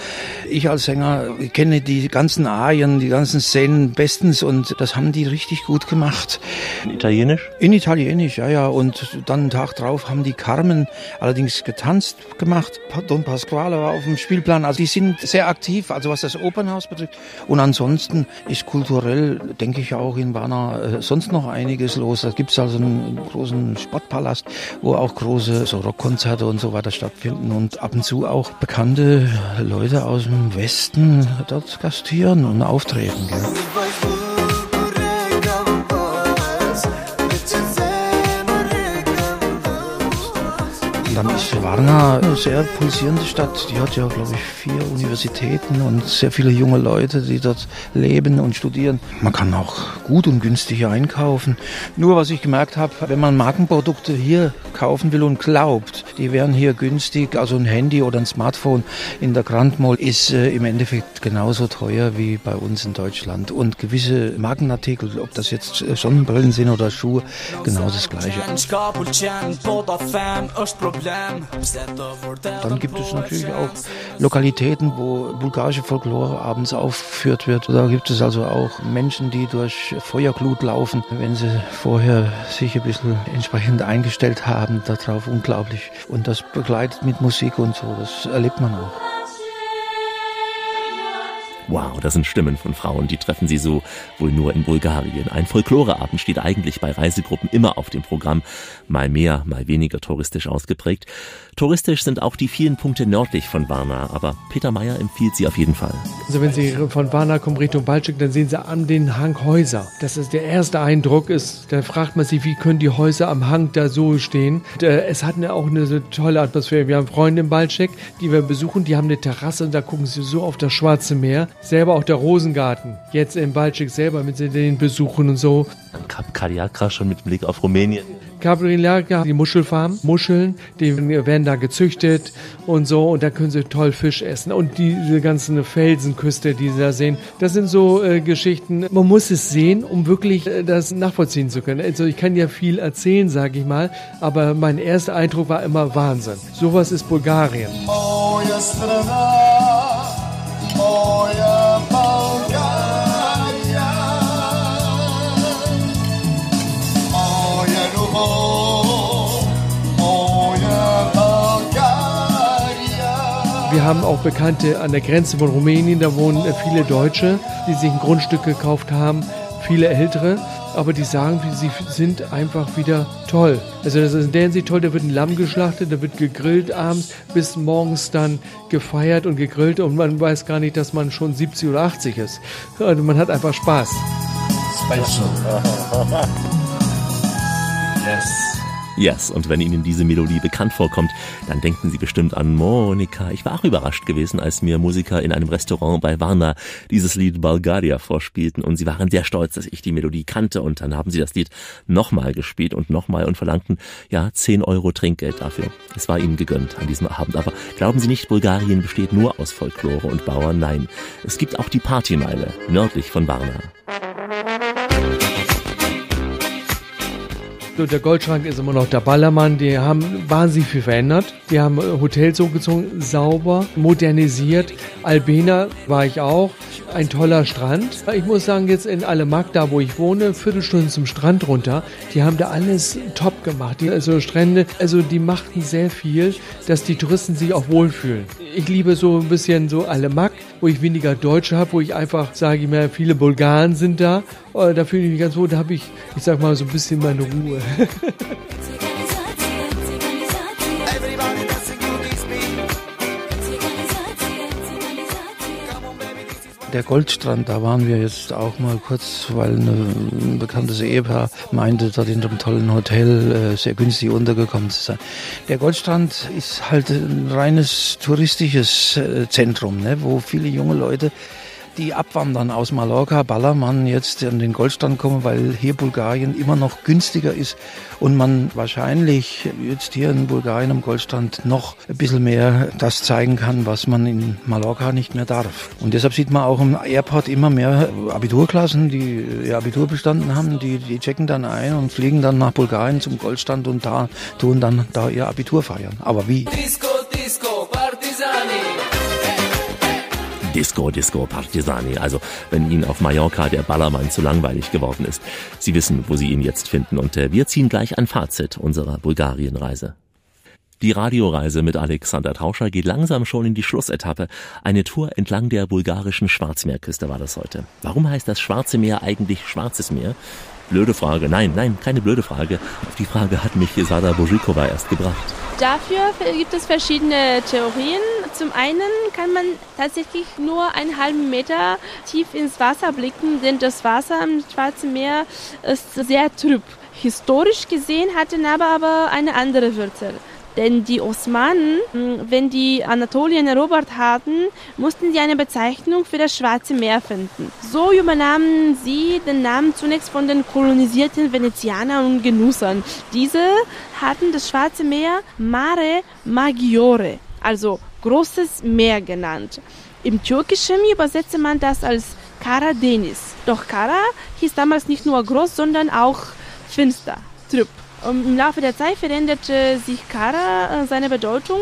Ich als Sänger kenne die ganzen Arien, die ganzen Szenen bestens und das haben die richtig gut gemacht. In Italienisch? In Italienisch, ja, ja. Und dann einen Tag drauf haben die Carmen allerdings getanzt gemacht. Don Pasquale war auf dem Spielplan. Also die sind sehr aktiv, also was das Opernhaus betrifft. Und ansonsten ist kulturell, denke ich, auch in Varna äh, sonst noch einiges los. Da gibt's also einen großen Sportpalast, wo auch große so Rockkonzerte und so weiter stattfinden und ab und zu auch bekannte Leute aus dem Westen dort gastieren und auftreten. Gell. Ist Varna eine sehr pulsierende Stadt. Die hat ja, glaube ich, vier Universitäten und sehr viele junge Leute, die dort leben und studieren. Man kann auch gut und günstig hier einkaufen. Nur was ich gemerkt habe, wenn man Markenprodukte hier kaufen will und glaubt, die wären hier günstig, also ein Handy oder ein Smartphone in der Grand Mall ist äh, im Endeffekt genauso teuer wie bei uns in Deutschland. Und gewisse Markenartikel, ob das jetzt äh, Sonnenbrillen sind oder Schuhe, genau das Gleiche. Dann gibt es natürlich auch Lokalitäten, wo bulgarische Folklore abends aufgeführt wird. Da gibt es also auch Menschen, die durch Feuerglut laufen, wenn sie vorher sich ein bisschen entsprechend eingestellt haben darauf. Unglaublich. Und das begleitet mit Musik und so. Das erlebt man auch. Wow, das sind Stimmen von Frauen, die treffen Sie so wohl nur in Bulgarien. Ein Folkloreabend steht eigentlich bei Reisegruppen immer auf dem Programm, mal mehr, mal weniger touristisch ausgeprägt. Touristisch sind auch die vielen Punkte nördlich von Varna, aber Peter Meyer empfiehlt sie auf jeden Fall. Also wenn Sie von Varna kommen Richtung Balčik, dann sehen Sie an den Hang Häuser. Das ist der erste Eindruck ist, da fragt man sich, wie können die Häuser am Hang da so stehen. Und, äh, es hat eine, auch eine so tolle Atmosphäre. Wir haben Freunde in Balčik, die wir besuchen, die haben eine Terrasse und da gucken sie so auf das Schwarze Meer. Selber auch der Rosengarten, jetzt in Balčik selber mit den Besuchen und so. Kap Kaliakra schon mit Blick auf Rumänien. Cabrillacca, die Muschelfarm, Muscheln, die werden da gezüchtet und so und da können sie toll Fisch essen. Und diese ganzen Felsenküste, die sie da sehen, das sind so äh, Geschichten, man muss es sehen, um wirklich äh, das nachvollziehen zu können. Also ich kann ja viel erzählen, sage ich mal, aber mein erster Eindruck war immer Wahnsinn. Sowas ist Bulgarien. Moja strana, Wir haben auch Bekannte an der Grenze von Rumänien, da wohnen viele Deutsche, die sich ein Grundstück gekauft haben, viele ältere, aber die sagen, sie sind einfach wieder toll. Also das ist in der Hinsicht toll, da wird ein Lamm geschlachtet, da wird gegrillt abends, bis morgens dann gefeiert und gegrillt und man weiß gar nicht, dass man schon 70 oder 80 ist. Also man hat einfach Spaß. Special. [laughs] yes. Yes, und wenn Ihnen diese Melodie bekannt vorkommt, dann denken Sie bestimmt an Monika. Ich war auch überrascht gewesen, als mir Musiker in einem Restaurant bei Varna dieses Lied Bulgaria vorspielten und sie waren sehr stolz, dass ich die Melodie kannte und dann haben sie das Lied nochmal gespielt und nochmal und verlangten, ja, 10 Euro Trinkgeld dafür. Es war ihnen gegönnt an diesem Abend, aber glauben Sie nicht, Bulgarien besteht nur aus Folklore und Bauern, nein. Es gibt auch die Partymeile, nördlich von Varna. So, der Goldschrank ist immer noch der Ballermann. Die haben wahnsinnig viel verändert. Die haben Hotels hochgezogen, sauber, modernisiert. Albena war ich auch. Ein toller Strand. Ich muss sagen, jetzt in Alemak, da wo ich wohne, Viertelstunde zum Strand runter, die haben da alles top gemacht. Die, also Strände, also die machten sehr viel, dass die Touristen sich auch wohlfühlen. Ich liebe so ein bisschen so Alemak, wo ich weniger Deutsche habe, wo ich einfach, sage ich mal, viele Bulgaren sind da. Da fühle ich mich ganz wohl, da habe ich, ich sag mal, so ein bisschen meine Ruhe. Der Goldstrand, da waren wir jetzt auch mal kurz, weil ein bekanntes Ehepaar meinte, dort in einem tollen Hotel äh, sehr günstig untergekommen zu sein. Der Goldstrand ist halt ein reines touristisches äh, Zentrum, ne, wo viele junge Leute die abwandern aus Mallorca, Ballermann jetzt an den Goldstrand kommen, weil hier Bulgarien immer noch günstiger ist und man wahrscheinlich jetzt hier in Bulgarien am Goldstrand noch ein bisschen mehr das zeigen kann, was man in Mallorca nicht mehr darf. Und deshalb sieht man auch im Airport immer mehr Abiturklassen, die ihr Abitur bestanden haben, die, die checken dann ein und fliegen dann nach Bulgarien zum Goldstrand und da tun dann da ihr Abitur feiern. Aber wie? Disco, Disco, Disco, Partisani. Also, wenn Ihnen auf Mallorca der Ballermann zu langweilig geworden ist. Sie wissen, wo Sie ihn jetzt finden. Und äh, wir ziehen gleich ein Fazit unserer Bulgarien-Reise. Die Radioreise mit Alexander Tauscher geht langsam schon in die Schlussetappe. Eine Tour entlang der bulgarischen Schwarzmeerküste war das heute. Warum heißt das Schwarze Meer eigentlich Schwarzes Meer? Blöde Frage. Nein, nein, keine blöde Frage. Auf die Frage hat mich Sada Bojikova erst gebracht. Dafür gibt es verschiedene Theorien. Zum einen kann man tatsächlich nur einen halben Meter tief ins Wasser blicken, denn das Wasser im Schwarzen Meer ist sehr trüb. Historisch gesehen hatten aber aber eine andere Wurzel. Denn die Osmanen, wenn die Anatolien erobert hatten, mussten sie eine Bezeichnung für das Schwarze Meer finden. So übernahmen sie den Namen zunächst von den kolonisierten Venezianern und Genussern. Diese hatten das Schwarze Meer Mare Maggiore, also großes Meer genannt. Im Türkischen übersetzte man das als Kara Deniz. Doch Kara hieß damals nicht nur groß, sondern auch finster, trüb. Ähm, Im Laufe der Zeit veränderte sich Kara äh, seine Bedeutung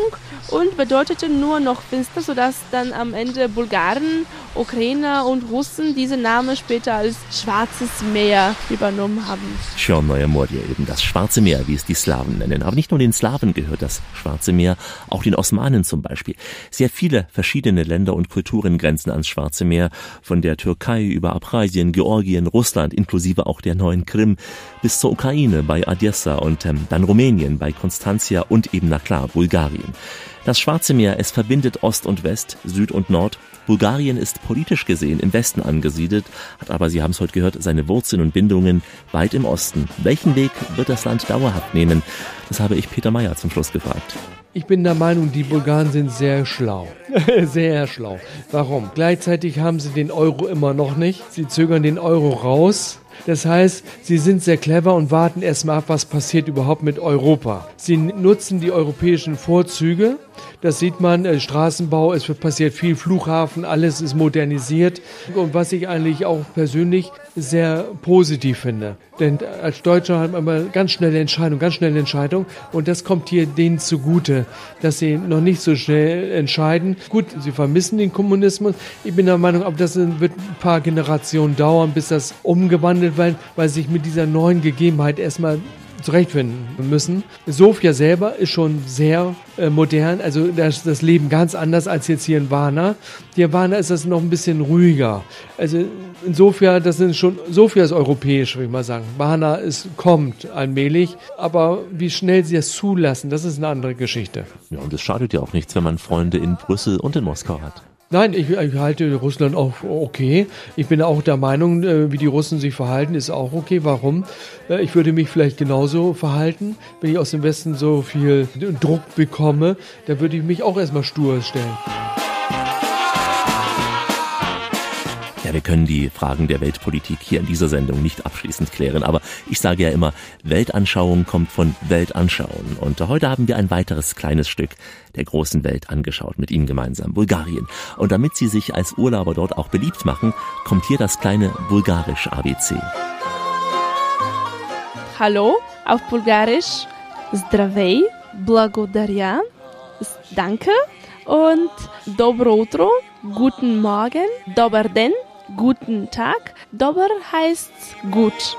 und bedeutete nur noch Finster, sodass dann am Ende Bulgaren, Ukrainer und Russen diesen Namen später als Schwarzes Meer übernommen haben. Schornoja Mordia eben, das Schwarze Meer, wie es die Slawen nennen. Aber nicht nur den Slawen gehört das Schwarze Meer, auch den Osmanen zum Beispiel. Sehr viele verschiedene Länder und Kulturen grenzen ans Schwarze Meer, von der Türkei über Abkhazien, Georgien, Russland, inklusive auch der neuen Krim, bis zur Ukraine bei Odessa und ähm, dann Rumänien bei Konstanzia und eben, na klar, Bulgarien. Das Schwarze Meer, es verbindet Ost und West, Süd und Nord. Bulgarien ist politisch gesehen im Westen angesiedelt, hat aber, Sie haben es heute gehört, seine Wurzeln und Bindungen weit im Osten. Welchen Weg wird das Land dauerhaft nehmen? Das habe ich Peter Meyer zum Schluss gefragt. Ich bin der Meinung, die Bulgaren sind sehr schlau. [laughs] sehr schlau. Warum? Gleichzeitig haben sie den Euro immer noch nicht. Sie zögern den Euro raus. Das heißt, sie sind sehr clever und warten erstmal ab, was passiert überhaupt mit Europa. Sie nutzen die europäischen Vorzüge. Das sieht man, äh, Straßenbau, es passiert viel, Flughafen, alles ist modernisiert. Und was ich eigentlich auch persönlich sehr positiv finde. Denn als Deutscher hat man immer ganz schnelle Entscheidungen, ganz schnelle Entscheidungen. Und das kommt hier denen zugute, dass sie noch nicht so schnell entscheiden. Gut, sie vermissen den Kommunismus. Ich bin der Meinung, aber das wird ein paar Generationen dauern, bis das umgewandelt wird, weil sich mit dieser neuen Gegebenheit erstmal zurechtfinden müssen. Sofia selber ist schon sehr äh, modern, also das, das Leben ganz anders als jetzt hier in Warna. Hier in Warna ist das noch ein bisschen ruhiger. Also in Sofia, das sind schon, Sofia ist europäisch, würde ich mal sagen. Warna ist, kommt allmählich, aber wie schnell sie das zulassen, das ist eine andere Geschichte. Ja, und es schadet ja auch nichts, wenn man Freunde in Brüssel und in Moskau hat. Nein, ich, ich, halte Russland auch okay. Ich bin auch der Meinung, äh, wie die Russen sich verhalten, ist auch okay. Warum? Äh, ich würde mich vielleicht genauso verhalten, wenn ich aus dem Westen so viel Druck bekomme, dann würde ich mich auch erstmal stur stellen. Ja, wir können die Fragen der Weltpolitik hier in dieser Sendung nicht abschließend klären, aber ich sage ja immer, Weltanschauung kommt von Weltanschauen. Und heute haben wir ein weiteres kleines Stück der großen Welt angeschaut, mit Ihnen gemeinsam, Bulgarien. Und damit Sie sich als Urlauber dort auch beliebt machen, kommt hier das kleine bulgarisch ABC. Hallo auf Bulgarisch. Здравей, благодаря, danke und Dobro утро, guten Morgen, Dobar den, guten Tag. Dober heißt gut.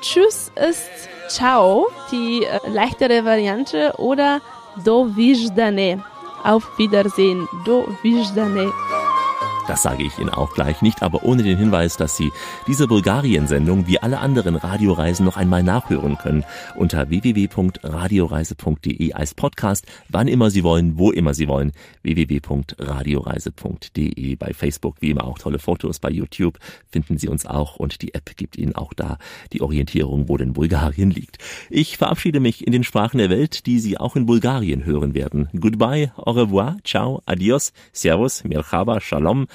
Tschüss ist Ciao, die äh, leichtere Variante, oder Do vijdane. Auf Wiedersehen, Do vijdane. Das sage ich Ihnen auch gleich nicht, aber ohne den Hinweis, dass Sie diese Bulgarien-Sendung wie alle anderen Radioreisen noch einmal nachhören können unter www.radioreise.de als Podcast, wann immer Sie wollen, wo immer Sie wollen. www.radioreise.de bei Facebook, wie immer auch tolle Fotos bei YouTube finden Sie uns auch und die App gibt Ihnen auch da die Orientierung, wo denn Bulgarien liegt. Ich verabschiede mich in den Sprachen der Welt, die Sie auch in Bulgarien hören werden. Goodbye, au revoir, ciao, adios, servus, merhaba, shalom.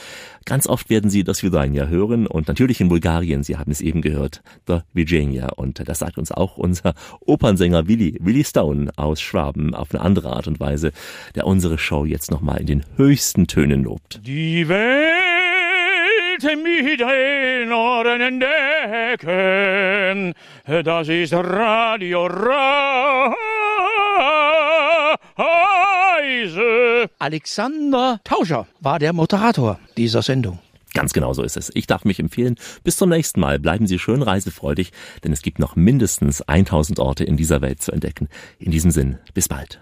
Ganz oft werden Sie das Vidania hören und natürlich in Bulgarien, Sie haben es eben gehört, The Virginia. Und das sagt uns auch unser Opernsänger Willi, Willi Stone aus Schwaben auf eine andere Art und Weise, der unsere Show jetzt nochmal in den höchsten Tönen lobt. Die Welt mit den Ohren entdecken, das ist Radio Reise. Alexander Tauscher war der Moderator dieser Sendung. Ganz genau so ist es. Ich darf mich empfehlen. Bis zum nächsten Mal. Bleiben Sie schön reisefreudig, denn es gibt noch mindestens 1000 Orte in dieser Welt zu entdecken. In diesem Sinn, bis bald.